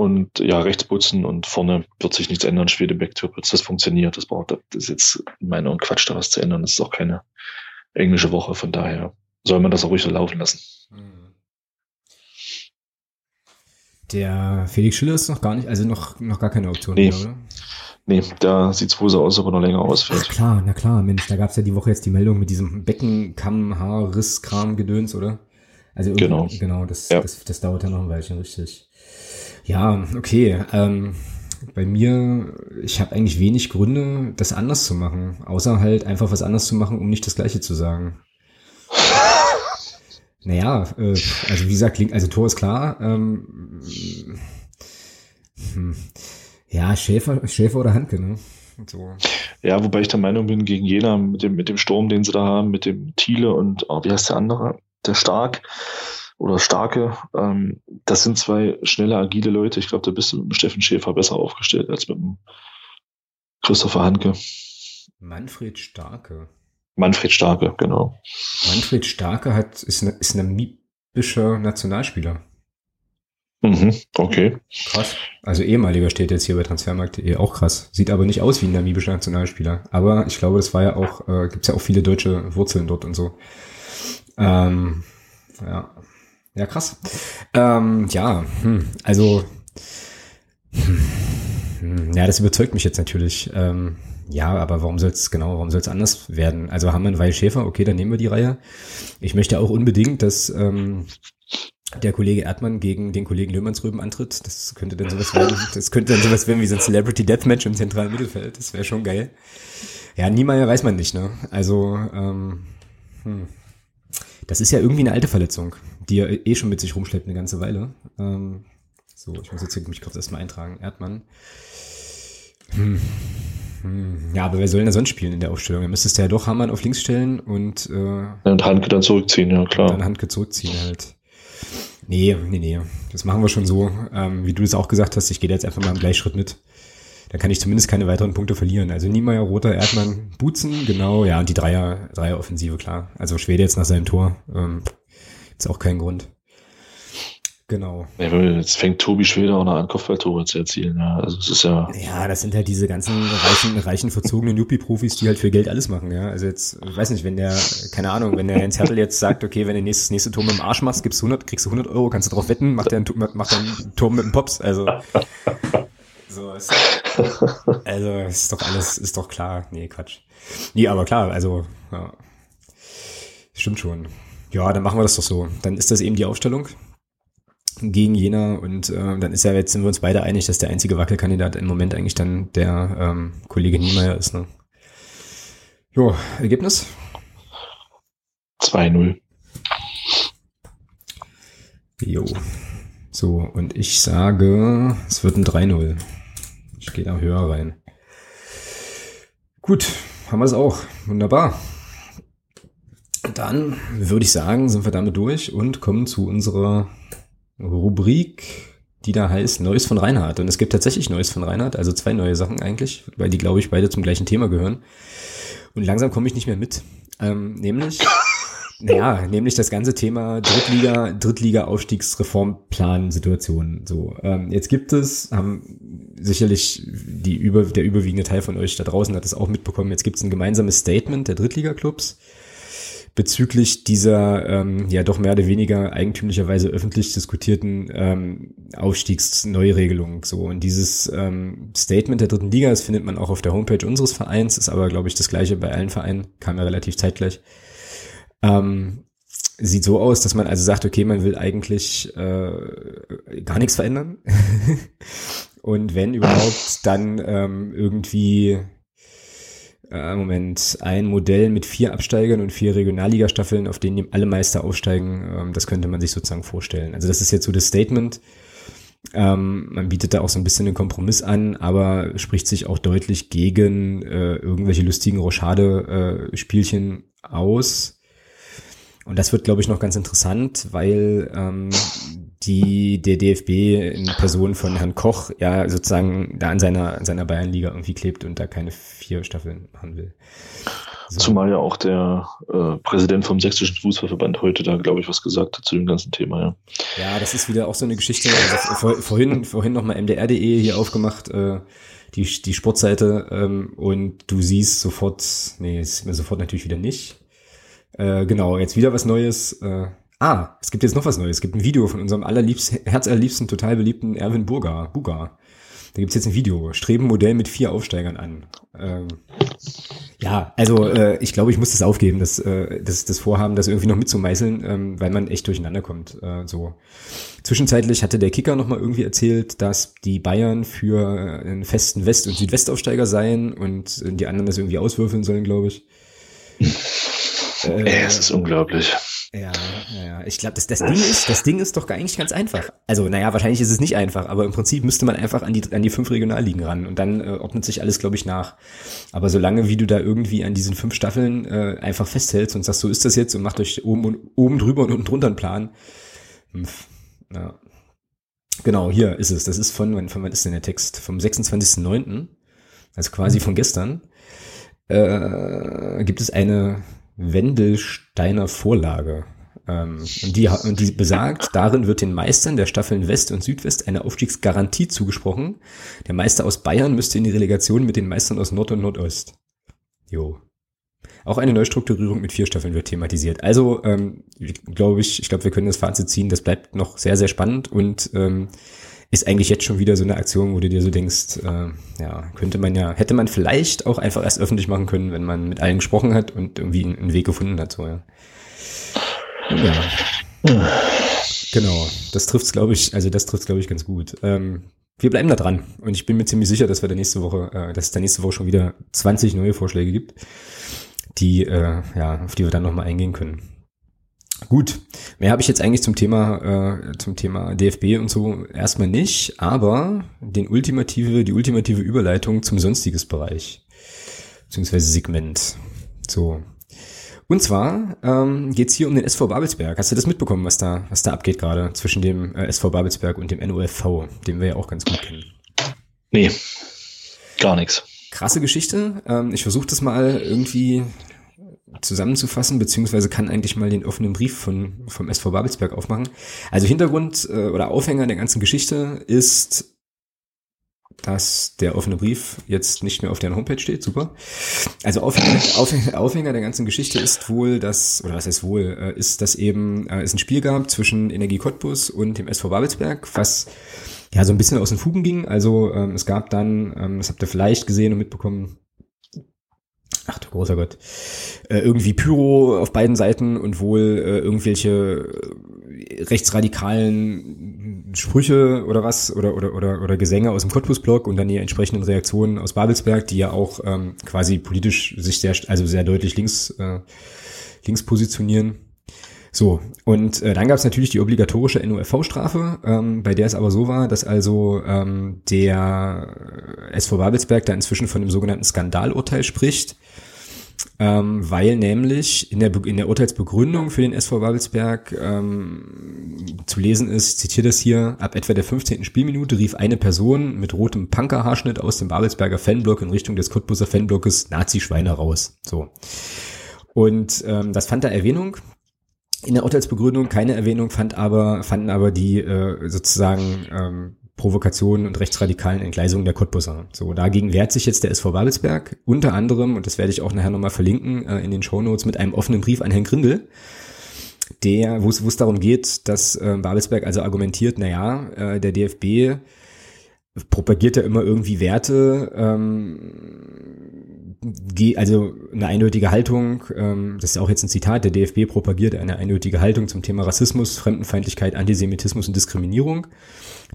und ja, rechts putzen und vorne wird sich nichts ändern. Schwede Backtürpitz, das funktioniert. Das braucht, das ist jetzt in meiner Meinung Quatsch, da was zu ändern. Das ist auch keine englische Woche, von daher soll man das auch ruhig so laufen lassen. Mhm. Der Felix Schiller ist noch gar nicht, also noch, noch gar keine Option, nee. oder? Nee, da sieht's wohl so aus, aber noch länger ausfällt. Ach klar, na klar, Mensch, da gab's ja die Woche jetzt die Meldung mit diesem Beckenkamm, Haarriss, Kram, Gedöns, oder? Also genau, genau das, ja. das, das dauert ja noch ein Weilchen, richtig. Ja, okay. Ähm, bei mir, ich habe eigentlich wenig Gründe, das anders zu machen, außer halt einfach was anders zu machen, um nicht das Gleiche zu sagen. Naja, äh, also wie gesagt, also Tor ist klar. Ähm, hm, ja, Schäfer, Schäfer oder Handke, ne? So. Ja, wobei ich der Meinung bin, gegen Jena mit dem, mit dem Sturm, den sie da haben, mit dem Thiele und, oh, wie heißt der andere? Der Stark oder Starke. Ähm, das sind zwei schnelle, agile Leute. Ich glaube, da bist du mit dem Steffen Schäfer besser aufgestellt als mit dem Christopher Hanke. Manfred Starke. Manfred Starke, genau. Manfred Starke hat, ist, ne, ist ein namibischer Nationalspieler. Mhm, okay. Krass. Also ehemaliger steht jetzt hier bei Transfermarkt.de auch krass. Sieht aber nicht aus wie ein namibischer Nationalspieler. Aber ich glaube, das war ja auch, äh, gibt's ja auch viele deutsche Wurzeln dort und so. Ähm, ja, ja, krass. Ähm, ja, hm, also hm, Hm, ja, das überzeugt mich jetzt natürlich. Ähm, ja, aber warum soll es genau, warum soll es anders werden? Also haben wir einen Weil Schäfer, okay, dann nehmen wir die Reihe. Ich möchte auch unbedingt, dass ähm, der Kollege Erdmann gegen den Kollegen Löhmannsröben antritt. Das könnte dann sowas werden, <laughs> das könnte dann sowas werden wie so ein Celebrity Deathmatch im zentralen Mittelfeld. Das wäre schon geil. Ja, Niemeyer weiß man nicht, ne? Also, ähm, hm. das ist ja irgendwie eine alte Verletzung, die er eh schon mit sich rumschleppt eine ganze Weile. Ähm, so, ich muss jetzt hier mich kurz erstmal eintragen. Erdmann. Hm. Hm. Ja, aber wer soll denn da sonst spielen in der Aufstellung? Dann müsstest du ja doch Hamann auf links stellen und, äh, und Handke dann zurückziehen, ja klar. Dann Handke zurückziehen halt. Nee, nee, nee. Das machen wir schon so. Ähm, wie du das auch gesagt hast, ich gehe jetzt einfach mal im Gleichschritt mit. Dann kann ich zumindest keine weiteren Punkte verlieren. Also Niemeyer, Roter, Erdmann, Butzen, genau, ja, und die Dreier, Dreier-Offensive, klar. Also Schwede jetzt nach seinem Tor. Ähm, ist auch kein Grund. Genau. Jetzt fängt Tobi Schweder auch noch an, Kopfballtore zu erzielen. Ja, also es ist ja. Ja, das sind halt diese ganzen reichen, reichen verzogenen Yuppie-Profis, die halt für Geld alles machen. Ja, also jetzt, ich weiß nicht, wenn der, keine Ahnung, wenn der Jens Hertel jetzt sagt, okay, wenn du nächstes nächste Tor mit dem Arsch machst, gibst du 100, kriegst du 100 Euro, kannst du drauf wetten, macht der ein, macht ein Tor mit dem Pops. Also so ist, also ist doch alles, ist doch klar. Nee, Quatsch. Nee, aber klar, also ja, stimmt schon. Ja, dann machen wir das doch so. Dann ist das eben die Aufstellung gegen Jena und äh, dann ist ja jetzt sind wir uns beide einig, dass der einzige Wackelkandidat im Moment eigentlich dann der ähm, Kollege Niemeyer ist. Ne? Jo, Ergebnis? 2-0. Jo. So, und ich sage, es wird ein 3-0. Ich gehe da höher rein. Gut, haben wir es auch. Wunderbar. Dann würde ich sagen, sind wir damit durch und kommen zu unserer Rubrik, die da heißt Neues von Reinhard. Und es gibt tatsächlich Neues von Reinhard, also zwei neue Sachen eigentlich, weil die, glaube ich, beide zum gleichen Thema gehören. Und langsam komme ich nicht mehr mit. Ähm, nämlich, <laughs> naja, nämlich das ganze Thema Drittliga, Drittliga-Aufstiegsreformplan-Situation. So, ähm, jetzt gibt es, haben sicherlich die über, der überwiegende Teil von euch da draußen hat es auch mitbekommen. Jetzt gibt es ein gemeinsames Statement der Drittliga-Clubs bezüglich dieser ähm, ja doch mehr oder weniger eigentümlicherweise öffentlich diskutierten ähm, Aufstiegsneuregelung. So und dieses ähm, Statement der dritten Liga, das findet man auch auf der Homepage unseres Vereins, ist aber glaube ich das gleiche bei allen Vereinen, kam ja relativ zeitgleich. Ähm, sieht so aus, dass man also sagt, okay, man will eigentlich äh, gar nichts verändern. <laughs> und wenn überhaupt, dann ähm, irgendwie äh, Moment, ein Modell mit vier Absteigern und vier Regionalligastaffeln, auf denen alle Meister aufsteigen. Ähm, das könnte man sich sozusagen vorstellen. Also das ist jetzt so das Statement. Ähm, man bietet da auch so ein bisschen einen Kompromiss an, aber spricht sich auch deutlich gegen äh, irgendwelche lustigen Rochade-Spielchen äh, aus. Und das wird, glaube ich, noch ganz interessant, weil ähm, die der DFB in Person von Herrn Koch ja sozusagen da an seiner, an seiner Bayernliga irgendwie klebt und da keine vier Staffeln machen will. So. Zumal ja auch der äh, Präsident vom Sächsischen Fußballverband heute da, glaube ich, was gesagt hat zu dem ganzen Thema, ja. Ja, das ist wieder auch so eine Geschichte. Also vor, vorhin, vorhin nochmal mdr.de hier aufgemacht, äh, die, die Sportseite, ähm, und du siehst sofort, nee, das sieht man sofort natürlich wieder nicht. Äh, genau, jetzt wieder was Neues. Äh, Ah, es gibt jetzt noch was Neues. Es gibt ein Video von unserem allerliebsten, herzallerliebsten, total beliebten Erwin Burger, Buga. Da gibt's jetzt ein Video. Streben Modell mit vier Aufsteigern an. Ähm, ja, also äh, ich glaube, ich muss das aufgeben, das, äh, das, das Vorhaben, das irgendwie noch mitzumeißeln, ähm, weil man echt durcheinander kommt. Äh, so. Zwischenzeitlich hatte der Kicker nochmal irgendwie erzählt, dass die Bayern für einen festen West- und Südwestaufsteiger seien und die anderen das irgendwie auswürfeln sollen, glaube ich. Äh, es ist unglaublich. Ja, ja, ich glaube, das, das Ding ist, das Ding ist doch eigentlich ganz einfach. Also, naja, wahrscheinlich ist es nicht einfach, aber im Prinzip müsste man einfach an die, an die fünf Regionalligen ran und dann äh, ordnet sich alles, glaube ich, nach. Aber solange wie du da irgendwie an diesen fünf Staffeln äh, einfach festhältst und sagst, so ist das jetzt und macht euch oben und oben drüber und unten drunter einen Plan. Hm, ja. Genau, hier ist es. Das ist von, von wann ist denn der Text? Vom 26.09., also quasi von gestern, äh, gibt es eine Wendelsteiner Vorlage. Ähm, die, die besagt, darin wird den Meistern der Staffeln West und Südwest eine Aufstiegsgarantie zugesprochen. Der Meister aus Bayern müsste in die Relegation mit den Meistern aus Nord und Nordost. Jo. Auch eine Neustrukturierung mit vier Staffeln wird thematisiert. Also, ähm, glaube ich, ich glaube, wir können das Fazit ziehen, das bleibt noch sehr, sehr spannend und ähm, ist eigentlich jetzt schon wieder so eine Aktion, wo du dir so denkst, äh, ja, könnte man ja, hätte man vielleicht auch einfach erst öffentlich machen können, wenn man mit allen gesprochen hat und irgendwie einen Weg gefunden hat, so, ja. Ja. Genau, das trifft's, glaube ich, also das trifft's, glaube ich, ganz gut. Ähm, wir bleiben da dran und ich bin mir ziemlich sicher, dass wir da nächste Woche, äh, dass es da nächste Woche schon wieder 20 neue Vorschläge gibt, die, äh, ja, auf die wir dann nochmal eingehen können. Gut, mehr habe ich jetzt eigentlich zum Thema äh, zum Thema DFB und so erstmal nicht, aber den ultimative die ultimative Überleitung zum sonstiges Bereich beziehungsweise Segment. So. Und zwar ähm, geht hier um den SV Babelsberg. Hast du das mitbekommen, was da was da abgeht gerade zwischen dem äh, SV Babelsberg und dem NOFV, den wir ja auch ganz gut kennen? Nee, gar nichts. Krasse Geschichte. Ähm, ich versuche das mal irgendwie zusammenzufassen, beziehungsweise kann eigentlich mal den offenen Brief von, vom SV Babelsberg aufmachen. Also Hintergrund äh, oder Aufhänger der ganzen Geschichte ist, dass der offene Brief jetzt nicht mehr auf deren Homepage steht, super. Also Aufhänger, Aufhänger, Aufhänger der ganzen Geschichte ist wohl, dass, oder was heißt wohl, äh, ist, dass eben äh, es ein Spiel gab zwischen Energie Cottbus und dem SV Babelsberg, was ja so ein bisschen aus den Fugen ging. Also ähm, es gab dann, ähm, das habt ihr vielleicht gesehen und mitbekommen, ach du großer Gott, äh, irgendwie Pyro auf beiden Seiten und wohl äh, irgendwelche äh, rechtsradikalen Sprüche oder was oder oder oder oder Gesänge aus dem Cottbus-Blog und dann die entsprechenden Reaktionen aus Babelsberg, die ja auch ähm, quasi politisch sich sehr also sehr deutlich links äh, links positionieren. So, und äh, dann gab es natürlich die obligatorische NOFV-Strafe, ähm, bei der es aber so war, dass also ähm, der SV Babelsberg da inzwischen von dem sogenannten Skandalurteil spricht, ähm, weil nämlich in der, in der Urteilsbegründung für den SV Babelsberg ähm, zu lesen ist, zitiere das hier, ab etwa der 15. Spielminute rief eine Person mit rotem Punkerhaarschnitt aus dem Babelsberger Fanblock in Richtung des Cottbuser Fanblockes Nazi-Schweine raus. So. Und ähm, das fand da Erwähnung in der Urteilsbegründung keine Erwähnung fand aber, fanden aber die äh, sozusagen ähm, Provokationen und rechtsradikalen Entgleisungen der Cottbusser. So, dagegen wehrt sich jetzt der SV Babelsberg, unter anderem, und das werde ich auch nachher nochmal verlinken äh, in den Shownotes, mit einem offenen Brief an Herrn Grindel, der, wo es darum geht, dass äh, Babelsberg also argumentiert, naja, äh, der DFB propagiert ja immer irgendwie Werte, ähm, also eine eindeutige Haltung, ähm, das ist auch jetzt ein Zitat, der DFB propagiert eine eindeutige Haltung zum Thema Rassismus, Fremdenfeindlichkeit, Antisemitismus und Diskriminierung.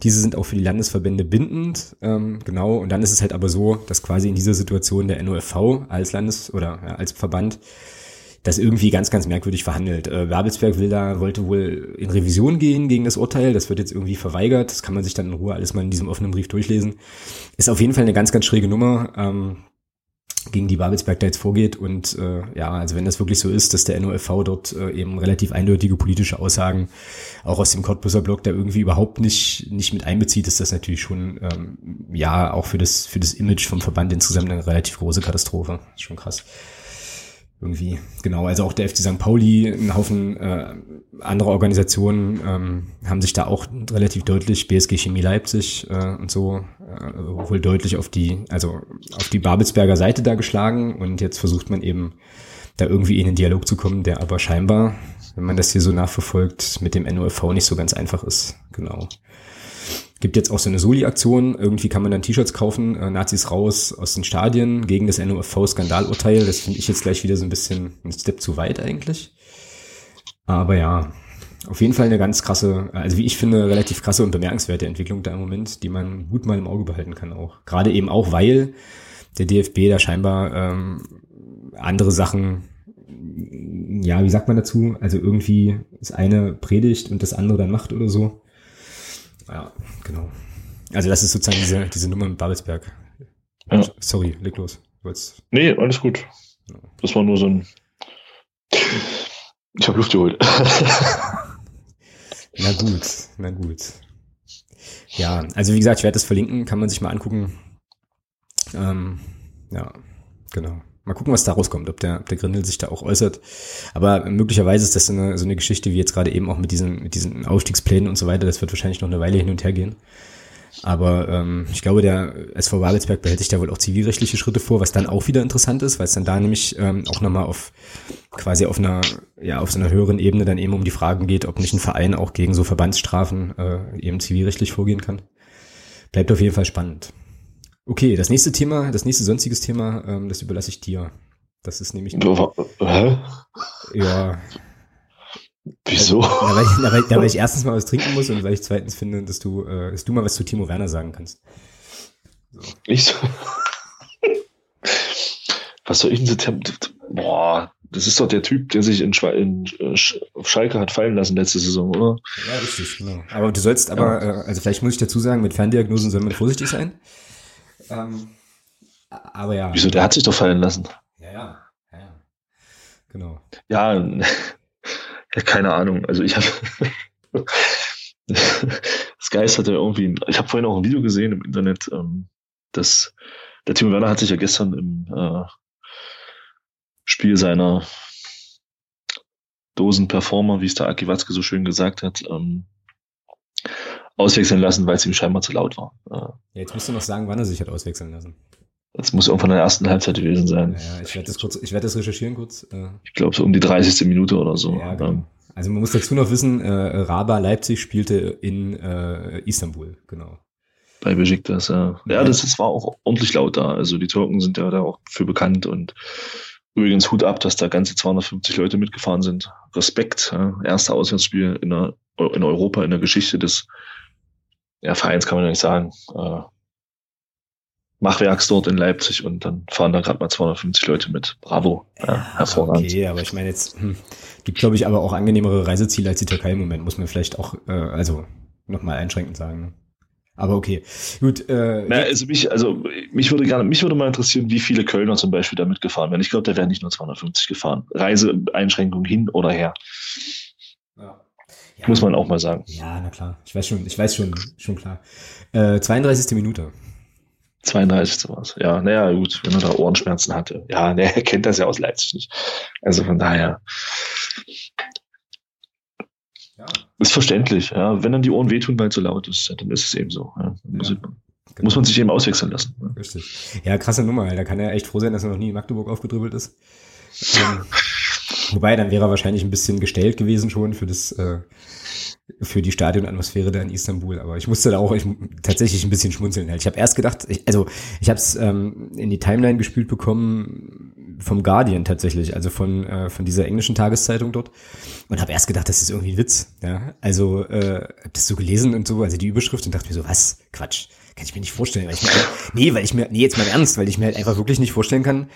Diese sind auch für die Landesverbände bindend, ähm, genau. Und dann ist es halt aber so, dass quasi in dieser Situation der NOFV als Landes- oder ja, als Verband das irgendwie ganz, ganz merkwürdig verhandelt. Äh, Babelsberg will da, wollte wohl in Revision gehen gegen das Urteil. Das wird jetzt irgendwie verweigert. Das kann man sich dann in Ruhe alles mal in diesem offenen Brief durchlesen. Ist auf jeden Fall eine ganz, ganz schräge Nummer. Ähm, gegen die Babelsberg da jetzt vorgeht. Und äh, ja, also wenn das wirklich so ist, dass der NOFV dort äh, eben relativ eindeutige politische Aussagen auch aus dem Cottbuser Block da irgendwie überhaupt nicht, nicht mit einbezieht, ist das natürlich schon ähm, ja auch für das, für das Image vom Verband insgesamt eine relativ große Katastrophe. Ist schon krass irgendwie, genau, also auch der FC St. Pauli, ein Haufen äh, andere Organisationen ähm, haben sich da auch relativ deutlich, BSG Chemie Leipzig äh, und so, äh, wohl deutlich auf die, also auf die Babelsberger Seite da geschlagen und jetzt versucht man eben da irgendwie in den Dialog zu kommen, der aber scheinbar, wenn man das hier so nachverfolgt, mit dem NOFV nicht so ganz einfach ist, genau. Gibt jetzt auch so eine Soli-Aktion. Irgendwie kann man dann T-Shirts kaufen, äh, Nazis raus aus den Stadien gegen das NOFV-Skandalurteil. Das finde ich jetzt gleich wieder so ein bisschen ein Step zu weit eigentlich. Aber ja, auf jeden Fall eine ganz krasse, also wie ich finde, relativ krasse und bemerkenswerte Entwicklung da im Moment, die man gut mal im Auge behalten kann auch. Gerade eben auch, weil der DFB da scheinbar ähm, andere Sachen, ja, wie sagt man dazu? Also irgendwie das eine predigt und das andere dann macht oder so. Ja, genau. Also das ist sozusagen diese, diese Nummer mit Babelsberg. Ja. Sorry, leg los. Wollt's... Nee, alles gut. Das war nur so ein... Ich habe Luft geholt. <laughs> na gut, na gut. Ja, also wie gesagt, ich werde das verlinken, kann man sich mal angucken. Ähm, ja, genau. Mal gucken, was da rauskommt, ob der, ob der Grindel sich da auch äußert. Aber möglicherweise ist das so eine, so eine Geschichte wie jetzt gerade eben auch mit diesen, mit diesen Aufstiegsplänen und so weiter. Das wird wahrscheinlich noch eine Weile hin und her gehen. Aber ähm, ich glaube, der SV Babelsberg behält sich da wohl auch zivilrechtliche Schritte vor, was dann auch wieder interessant ist, weil es dann da nämlich ähm, auch nochmal auf quasi auf einer, ja, auf so einer höheren Ebene dann eben um die Fragen geht, ob nicht ein Verein auch gegen so Verbandsstrafen äh, eben zivilrechtlich vorgehen kann. bleibt auf jeden Fall spannend. Okay, das nächste Thema, das nächste sonstiges Thema, ähm, das überlasse ich dir. Das ist nämlich. Hä? Ja. Wieso? Na, weil ich, na, weil, na, weil ich <laughs> erstens mal was trinken muss und weil ich zweitens finde, dass du, äh, dass du mal was zu Timo Werner sagen kannst. So. Ich so. was soll ich denn so? Boah, das ist doch der Typ, der sich in, Schwe in Schalke hat fallen lassen letzte Saison, oder? Ja, richtig, genau. Aber du sollst aber, ja. äh, also vielleicht muss ich dazu sagen, mit Ferndiagnosen soll man vorsichtig sein. Ähm, aber ja. Wieso, der hat sich doch fallen lassen. Ja, ja, ja, ja. Genau. Ja, <laughs> ja keine Ahnung. Also ich habe Skies <laughs> hatte irgendwie, ich habe vorhin auch ein Video gesehen im Internet, ähm, dass der Timo Werner hat sich ja gestern im äh, Spiel seiner Dosenperformer, wie es der Aki Watzke so schön gesagt hat, ähm, auswechseln lassen, weil es ihm scheinbar zu laut war. Ja, jetzt musst du noch sagen, wann er sich hat auswechseln lassen. Das muss irgendwann in der ersten Halbzeit gewesen sein. Ja, ich werde das kurz, ich werde das recherchieren kurz. Äh. Ich glaube so um die 30. Minute oder so. Ja, genau. Also man muss dazu noch wissen, äh, Raba Leipzig spielte in äh, Istanbul, genau. Bei Besiktas, ja. Ja, das, das war auch ordentlich laut da. Also die Türken sind ja da auch für bekannt und Übrigens Hut ab, dass da ganze 250 Leute mitgefahren sind. Respekt. Ja. Erste Auswärtsspiel in, der, in Europa in der Geschichte des ja, Vereins, kann man ja nicht sagen. Äh, Machwerks dort in Leipzig und dann fahren da gerade mal 250 Leute mit. Bravo. Ja, hervorragend. Okay, aber ich meine jetzt, hm, gibt glaube ich aber auch angenehmere Reiseziele als die Türkei im Moment, muss man vielleicht auch, äh, also nochmal einschränkend sagen. Ne? Aber okay, gut. Äh, Na, also mich, also mich würde gerne, mich würde mal interessieren, wie viele Kölner zum Beispiel damit gefahren werden. Ich glaube, da werden nicht nur 250 gefahren. Reiseeinschränkungen hin oder her. Ja. Muss man auch mal sagen. Ja, na klar. Ich weiß schon, ich weiß schon, schon klar. Äh, 32. Minute. 32. was. Ja, naja, gut, wenn er da Ohrenschmerzen hatte. Ja, <laughs> ne, er kennt das ja aus Leipzig nicht. Also von daher. Ja. Ist verständlich, ja. Wenn dann die Ohren wehtun, weil es so laut ist, dann ist es eben so. Ja. Muss, ja. Genau. muss, man sich eben auswechseln lassen. Ja. Richtig. Ja, krasse Nummer, da kann er echt froh sein, dass er noch nie in Magdeburg aufgedrübbelt ist. ähm, <laughs> wobei, dann wäre er wahrscheinlich ein bisschen gestellt gewesen schon für das, äh, für die Stadionatmosphäre da in Istanbul. Aber ich musste da auch ich, tatsächlich ein bisschen schmunzeln. Halt. Ich habe erst gedacht, ich, also ich habe es ähm, in die Timeline gespielt bekommen vom Guardian tatsächlich, also von, äh, von dieser englischen Tageszeitung dort. Und habe erst gedacht, das ist irgendwie ein Witz. Ja? Also äh, habe das so gelesen und so, also die Überschrift und dachte mir so, was? Quatsch. Kann ich mir nicht vorstellen. Weil ich mir, nee, weil ich mir, nee, jetzt mal Ernst, weil ich mir halt einfach wirklich nicht vorstellen kann,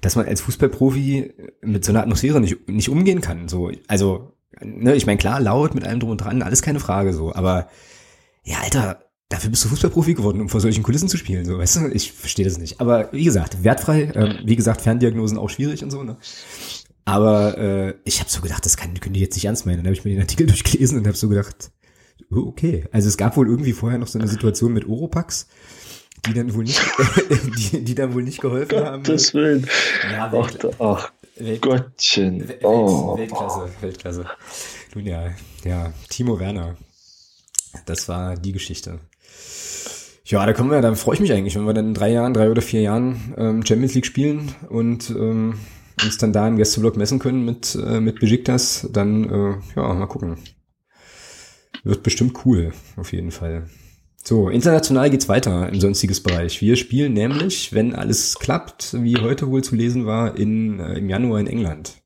dass man als Fußballprofi mit so einer Atmosphäre nicht, nicht umgehen kann. So, also, ne, ich meine, klar, laut mit allem drum und dran, alles keine Frage so, aber ja, Alter, dafür bist du Fußballprofi geworden, um vor solchen Kulissen zu spielen. So, weißt du, ich verstehe das nicht. Aber wie gesagt, wertfrei, ähm, wie gesagt, Ferndiagnosen auch schwierig und so, ne? Aber äh, ich habe so gedacht, das kann, können die jetzt nicht ernst meinen. Dann habe ich mir den Artikel <laughs> durchgelesen und habe so gedacht, okay. Also es gab wohl irgendwie vorher noch so eine Situation mit Oropax, die dann wohl nicht, <laughs> die, die dann wohl nicht geholfen Gottes haben. Gottes Willen. Ja, Welt, ach, ach Welt, Gottchen. Welt, oh. Weltklasse, Weltklasse. Nun ja, ja, Timo Werner. Das war die Geschichte. Ja, da kommen wir, da freue ich mich eigentlich, wenn wir dann in drei Jahren, drei oder vier Jahren ähm, Champions League spielen und ähm, uns dann da im Gästeblock messen können mit, äh, mit Besiktas, dann äh, ja, mal gucken. Wird bestimmt cool, auf jeden Fall. So, international geht's weiter im sonstiges Bereich. Wir spielen nämlich, wenn alles klappt, wie heute wohl zu lesen war, in, äh, im Januar in England.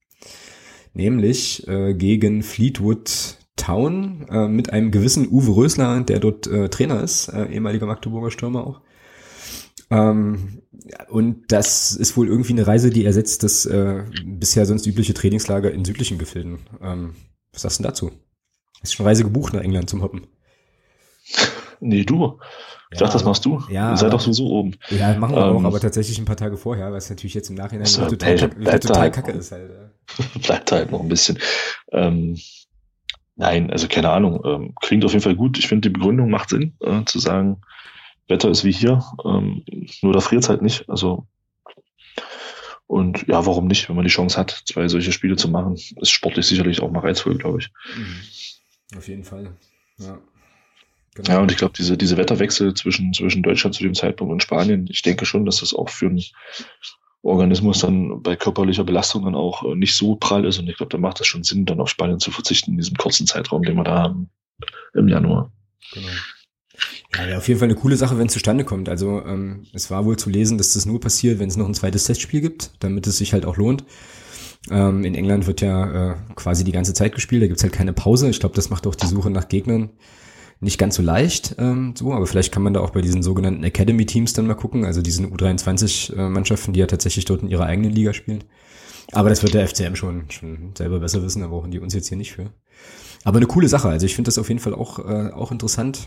Nämlich äh, gegen Fleetwood Town äh, mit einem gewissen Uwe Rösler, der dort äh, Trainer ist, äh, ehemaliger Magdeburger Stürmer auch. Ähm, und das ist wohl irgendwie eine Reise, die ersetzt das äh, bisher sonst übliche Trainingslager in südlichen Gefilden. Ähm, was sagst du dazu? Du schon Reise gebucht nach England zum Hoppen? Nee, du. Ich ja, dachte, das machst du. Ja, Ihr seid doch sowieso oben. Ja, machen wir ähm, auch, aber tatsächlich ein paar Tage vorher, was natürlich jetzt im Nachhinein so, total, total, total halt, kacke ist halt. <laughs> Bleibt halt noch ein bisschen. Ähm, Nein, also keine Ahnung. Ähm, klingt auf jeden Fall gut. Ich finde, die Begründung macht Sinn, äh, zu sagen, Wetter ist wie hier, ähm, nur da friert es halt nicht. Also und ja, warum nicht, wenn man die Chance hat, zwei solche Spiele zu machen, ist sportlich sicherlich auch mal reizvoll, glaube ich. Mhm. Auf jeden Fall. Ja. Genau. Ja, und ich glaube, diese, diese Wetterwechsel zwischen, zwischen Deutschland zu dem Zeitpunkt und Spanien, ich denke schon, dass das auch für einen Organismus dann bei körperlicher Belastung dann auch äh, nicht so prall ist. Und ich glaube, da macht es schon Sinn, dann auf Spanien zu verzichten in diesem kurzen Zeitraum, den wir da haben im Januar. Genau. Ja, ja, auf jeden Fall eine coole Sache, wenn es zustande kommt. Also ähm, es war wohl zu lesen, dass das nur passiert, wenn es noch ein zweites Testspiel gibt, damit es sich halt auch lohnt. Ähm, in England wird ja äh, quasi die ganze Zeit gespielt, da gibt's halt keine Pause. Ich glaube, das macht auch die Suche nach Gegnern nicht ganz so leicht, ähm, so, aber vielleicht kann man da auch bei diesen sogenannten Academy-Teams dann mal gucken, also diesen U23-Mannschaften, die ja tatsächlich dort in ihrer eigenen Liga spielen. Aber das wird der FCM schon, schon selber besser wissen, da brauchen die uns jetzt hier nicht für. Aber eine coole Sache, also ich finde das auf jeden Fall auch, äh, auch interessant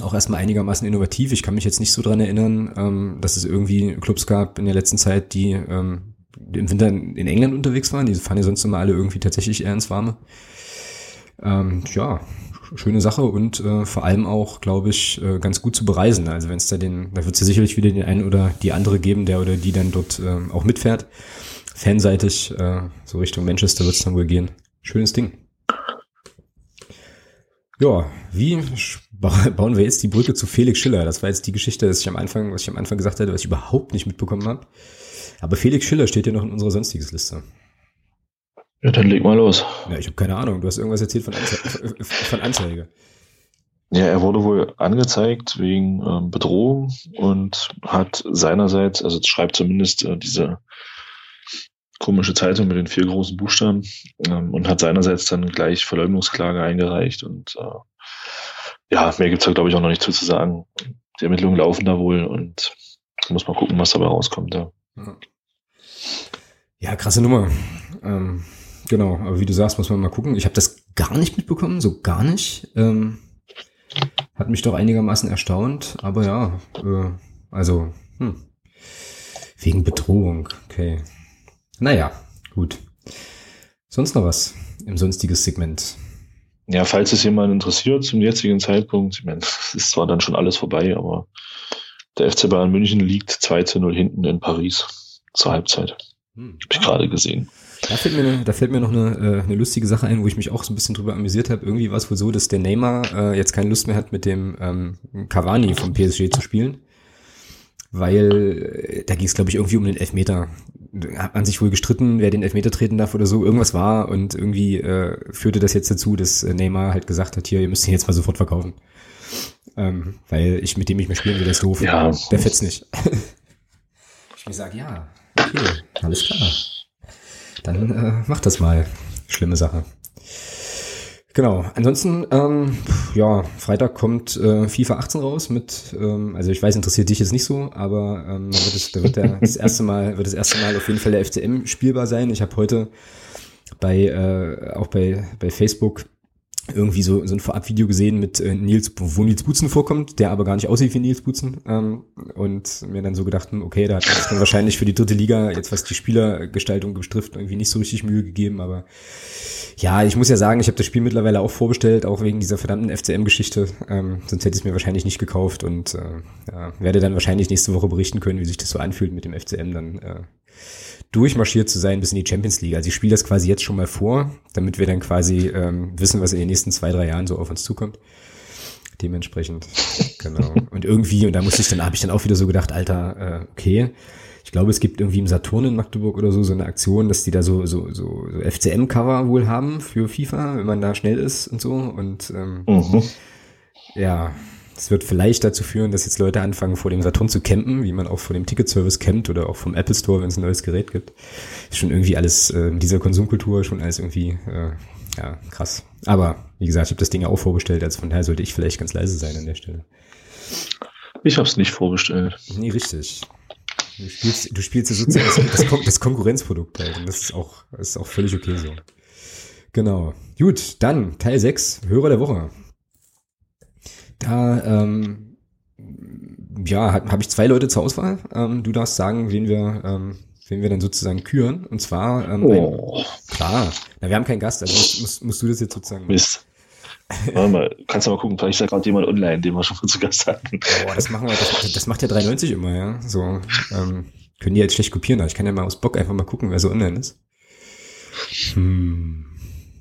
auch erstmal einigermaßen innovativ. Ich kann mich jetzt nicht so dran erinnern, ähm, dass es irgendwie Clubs gab in der letzten Zeit, die ähm, im Winter in England unterwegs waren. Die fahren ja sonst immer alle irgendwie tatsächlich eher ins Warme. Ähm, ja, schöne Sache und äh, vor allem auch, glaube ich, äh, ganz gut zu bereisen. Also wenn es da den, da wird es ja sicherlich wieder den einen oder die andere geben, der oder die dann dort äh, auch mitfährt. Fanseitig, äh, so Richtung Manchester wird es dann wohl gehen. Schönes Ding. Ja, wie <laughs> bauen wir jetzt die Brücke zu Felix Schiller? Das war jetzt die Geschichte, was ich am Anfang, was ich am Anfang gesagt hatte, was ich überhaupt nicht mitbekommen habe. Aber Felix Schiller steht ja noch in unserer sonstiges Liste. Ja, dann leg mal los. Ja, ich habe keine Ahnung. Du hast irgendwas erzählt von, Anze von Anzeige. Ja, er wurde wohl angezeigt wegen ähm, Bedrohung und hat seinerseits, also schreibt zumindest äh, diese komische Zeitung mit den vier großen Buchstaben ähm, und hat seinerseits dann gleich Verleugnungsklage eingereicht und äh, ja, mehr gibt's da glaube ich auch noch nicht zu, zu sagen. Die Ermittlungen laufen da wohl und muss mal gucken, was dabei rauskommt. Ja, ja krasse Nummer. Ähm, genau, aber wie du sagst, muss man mal gucken. Ich habe das gar nicht mitbekommen, so gar nicht. Ähm, hat mich doch einigermaßen erstaunt, aber ja, äh, also hm. wegen Bedrohung, okay. Naja, gut. Sonst noch was im sonstiges Segment? Ja, falls es jemand interessiert zum jetzigen Zeitpunkt, ich meine, <laughs> es ist zwar dann schon alles vorbei, aber der FC Bayern München liegt 2 zu 0 hinten in Paris zur Halbzeit. Hm. Hab ich gerade gesehen. Da fällt mir, da fällt mir noch eine, äh, eine lustige Sache ein, wo ich mich auch so ein bisschen drüber amüsiert habe. Irgendwie war es wohl so, dass der Neymar äh, jetzt keine Lust mehr hat, mit dem ähm, Cavani vom PSG zu spielen weil äh, da ging es, glaube ich, irgendwie um den Elfmeter. Hat man sich wohl gestritten, wer den Elfmeter treten darf oder so. Irgendwas war und irgendwie äh, führte das jetzt dazu, dass äh, Neymar halt gesagt hat, hier, ihr müsst ihn jetzt mal sofort verkaufen. Ähm, weil ich mit dem ich mehr spielen will, der ist doof. Ja. Der fetzt nicht. <laughs> ich mir sage, ja, okay, alles klar. Dann äh, mach das mal. Schlimme Sache. Genau. Ansonsten, ähm, ja, Freitag kommt äh, FIFA 18 raus mit, ähm, also ich weiß, interessiert dich jetzt nicht so, aber ähm, da wird, es, da wird der, <laughs> das erste Mal, wird das erste Mal auf jeden Fall der FCM spielbar sein. Ich habe heute bei, äh, auch bei, bei Facebook irgendwie so, so ein Vorabvideo gesehen mit äh, Nils, wo Nils Butzen vorkommt, der aber gar nicht aussieht wie Nils Butzen. Ähm, und mir dann so gedacht, hm, okay, da hat es dann wahrscheinlich für die dritte Liga, jetzt was die Spielergestaltung betrifft, irgendwie nicht so richtig Mühe gegeben, aber ja, ich muss ja sagen, ich habe das Spiel mittlerweile auch vorbestellt, auch wegen dieser verdammten FCM-Geschichte. Ähm, sonst hätte ich es mir wahrscheinlich nicht gekauft und äh, ja, werde dann wahrscheinlich nächste Woche berichten können, wie sich das so anfühlt mit dem FCM dann äh, durchmarschiert zu sein bis in die Champions League. Also ich spiele das quasi jetzt schon mal vor, damit wir dann quasi ähm, wissen, was in den nächsten zwei, drei Jahren so auf uns zukommt. Dementsprechend, <laughs> genau. Und irgendwie, und da musste ich dann, habe ich dann auch wieder so gedacht, Alter, äh, okay, ich glaube, es gibt irgendwie im Saturn in Magdeburg oder so so eine Aktion, dass die da so so so, so FCM-Cover wohl haben für FIFA, wenn man da schnell ist und so. Und ähm, mhm. ja, es wird vielleicht dazu führen, dass jetzt Leute anfangen, vor dem Saturn zu campen, wie man auch vor dem Ticketservice campt oder auch vom Apple Store, wenn es ein neues Gerät gibt. Ist schon irgendwie alles äh, dieser Konsumkultur schon alles irgendwie äh, ja krass. Aber wie gesagt, ich habe das Ding ja auch vorbestellt, also von daher sollte ich vielleicht ganz leise sein an der Stelle. Ich habe es nicht vorbestellt. Nee, richtig. Du spielst, du spielst sozusagen das, das, das Konkurrenzprodukt halt. Und das ist auch, das ist auch völlig okay so. Genau. Gut, dann Teil 6, Hörer der Woche. Da, ähm, ja, habe ich zwei Leute zur Auswahl. Ähm, du darfst sagen, wen wir, ähm, wen wir dann sozusagen küren. Und zwar, ähm, oh. ein, klar, na, wir haben keinen Gast, also musst, musst, musst du das jetzt sozusagen. Mist. Warte mal, kannst du mal gucken, vielleicht ist da gerade jemand online, den wir schon zu Gast hatten. Boah, das machen wir, das, das macht ja 93 immer, ja. So, ähm, können die jetzt schlecht kopieren, aber ich kann ja mal aus Bock einfach mal gucken, wer so online ist. Hm.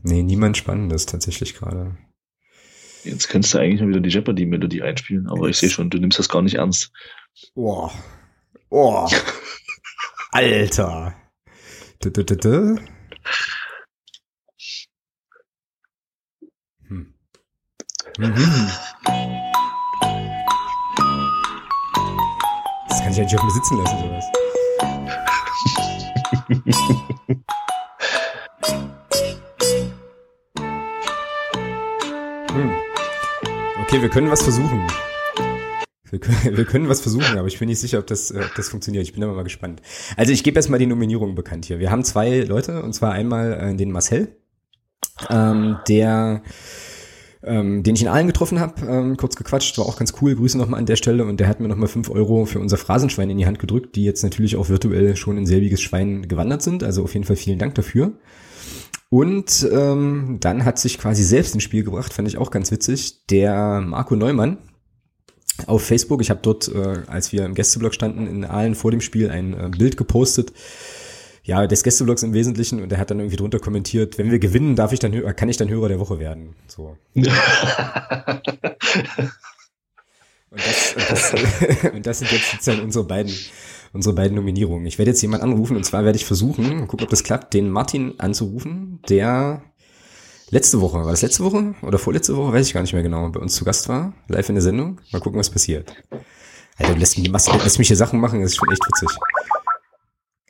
Nee, niemand Spannendes tatsächlich gerade. Jetzt könntest du eigentlich mal wieder die Jeopardy-Melodie einspielen, aber Jetzt. ich sehe schon, du nimmst das gar nicht ernst. Boah. Boah. <laughs> Alter. Du, du, du, hm. Mhm. Das kann ich ja nicht auf mir sitzen lassen, sowas. <laughs> Okay, wir können was versuchen. Wir können, wir können was versuchen, aber ich bin nicht sicher, ob das, äh, ob das funktioniert. Ich bin aber mal gespannt. Also ich gebe erstmal die Nominierungen bekannt hier. Wir haben zwei Leute, und zwar einmal äh, den Marcel, ähm, der ähm, den ich in Aalen getroffen habe, ähm, kurz gequatscht, war auch ganz cool, Grüße nochmal an der Stelle und der hat mir nochmal fünf Euro für unser Phrasenschwein in die Hand gedrückt, die jetzt natürlich auch virtuell schon in selbiges Schwein gewandert sind, also auf jeden Fall vielen Dank dafür. Und ähm, dann hat sich quasi selbst ins Spiel gebracht, fand ich auch ganz witzig, der Marco Neumann, auf Facebook. Ich habe dort, äh, als wir im Gästeblog standen, in Aalen vor dem Spiel ein äh, Bild gepostet. Ja, des Gästeblogs im Wesentlichen und er hat dann irgendwie drunter kommentiert, wenn wir gewinnen, darf ich dann kann ich dann Hörer der Woche werden. So. <laughs> und, das, und, das, <laughs> und das sind jetzt sozusagen unsere beiden, unsere beiden Nominierungen. Ich werde jetzt jemand anrufen und zwar werde ich versuchen, gucken, ob das klappt, den Martin anzurufen, der letzte Woche, war das letzte Woche oder vorletzte Woche, weiß ich gar nicht mehr genau, bei uns zu Gast war, live in der Sendung. Mal gucken, was passiert. Alter, du lässt mich, lässt mich hier Sachen machen, das ist schon echt witzig.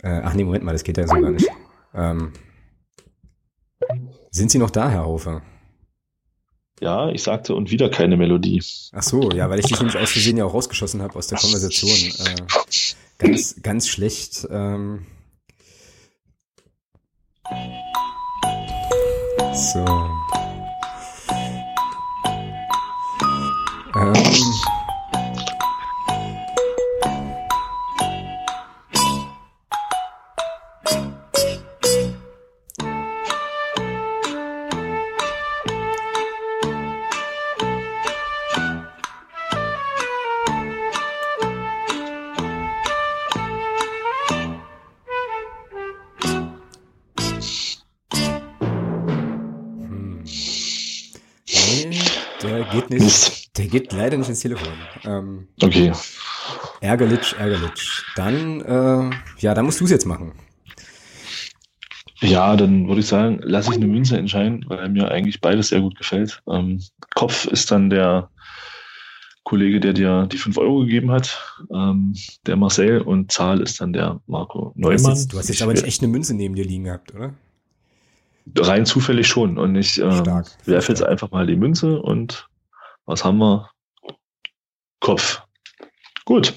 Äh, ach nee, Moment mal, das geht ja so gar nicht. Ähm, sind Sie noch da, Herr Hofer? Ja, ich sagte, und wieder keine Melodie. Ach so, ja, weil ich dich nämlich aus Versehen ja auch rausgeschossen habe aus der Konversation. Äh, ganz, ganz schlecht. Ähm, so. Ähm, nicht. Der geht leider nicht ins Telefon. Ähm, okay. Ärgerlich, ärgerlich. Dann, äh, ja, dann musst du es jetzt machen. Ja, dann würde ich sagen, lasse ich eine Münze entscheiden, weil mir eigentlich beides sehr gut gefällt. Ähm, Kopf ist dann der Kollege, der dir die 5 Euro gegeben hat, ähm, der Marcel, und Zahl ist dann der Marco Neumann. Du hast jetzt, du hast jetzt aber nicht echt eine Münze neben dir liegen gehabt, oder? Rein zufällig schon. Und ich ähm, werfe jetzt einfach mal die Münze und was haben wir? Kopf. Gut,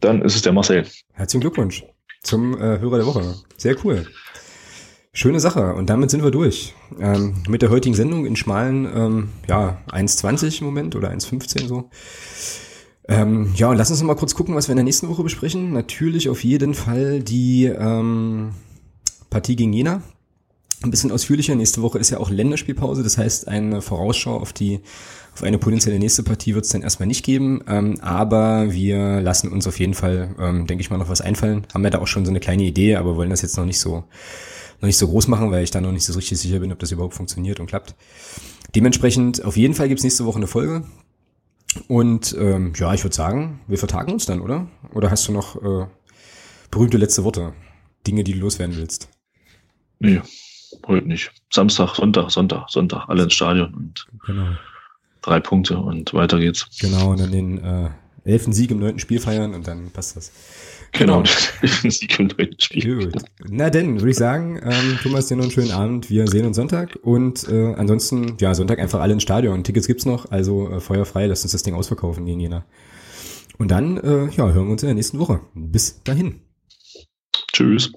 dann ist es der Marcel. Herzlichen Glückwunsch zum äh, Hörer der Woche. Sehr cool. Schöne Sache. Und damit sind wir durch. Ähm, mit der heutigen Sendung in schmalen, ähm, ja, 1,20 im Moment oder 1,15 so. Ähm, ja, und lass uns noch mal kurz gucken, was wir in der nächsten Woche besprechen. Natürlich auf jeden Fall die ähm, Partie gegen Jena ein bisschen ausführlicher. Nächste Woche ist ja auch Länderspielpause, das heißt eine Vorausschau auf die auf eine potenzielle nächste Partie wird es dann erstmal nicht geben, ähm, aber wir lassen uns auf jeden Fall, ähm, denke ich mal, noch was einfallen. Haben wir da auch schon so eine kleine Idee, aber wollen das jetzt noch nicht so noch nicht so groß machen, weil ich da noch nicht so richtig sicher bin, ob das überhaupt funktioniert und klappt. Dementsprechend auf jeden Fall gibt's nächste Woche eine Folge. Und ähm, ja, ich würde sagen, wir vertagen uns dann, oder? Oder hast du noch äh, berühmte letzte Worte? Dinge, die du loswerden willst? Nee, heute nicht. Samstag, Sonntag, Sonntag, Sonntag, alle ins Stadion und genau. drei Punkte und weiter geht's. Genau, und dann den äh, elften Sieg im neunten Spiel feiern und dann passt das. Genau, genau. <laughs> elften Sieg im neunten Spiel. Gut. Na denn, würde ich sagen, ähm, Thomas, dir noch einen schönen Abend. Wir sehen uns Sonntag und äh, ansonsten, ja, Sonntag einfach alle ins Stadion. Tickets gibt's noch, also äh, feuerfrei, lasst uns das Ding ausverkaufen gegen Jena. Und dann, äh, ja, hören wir uns in der nächsten Woche. Bis dahin. Tschüss.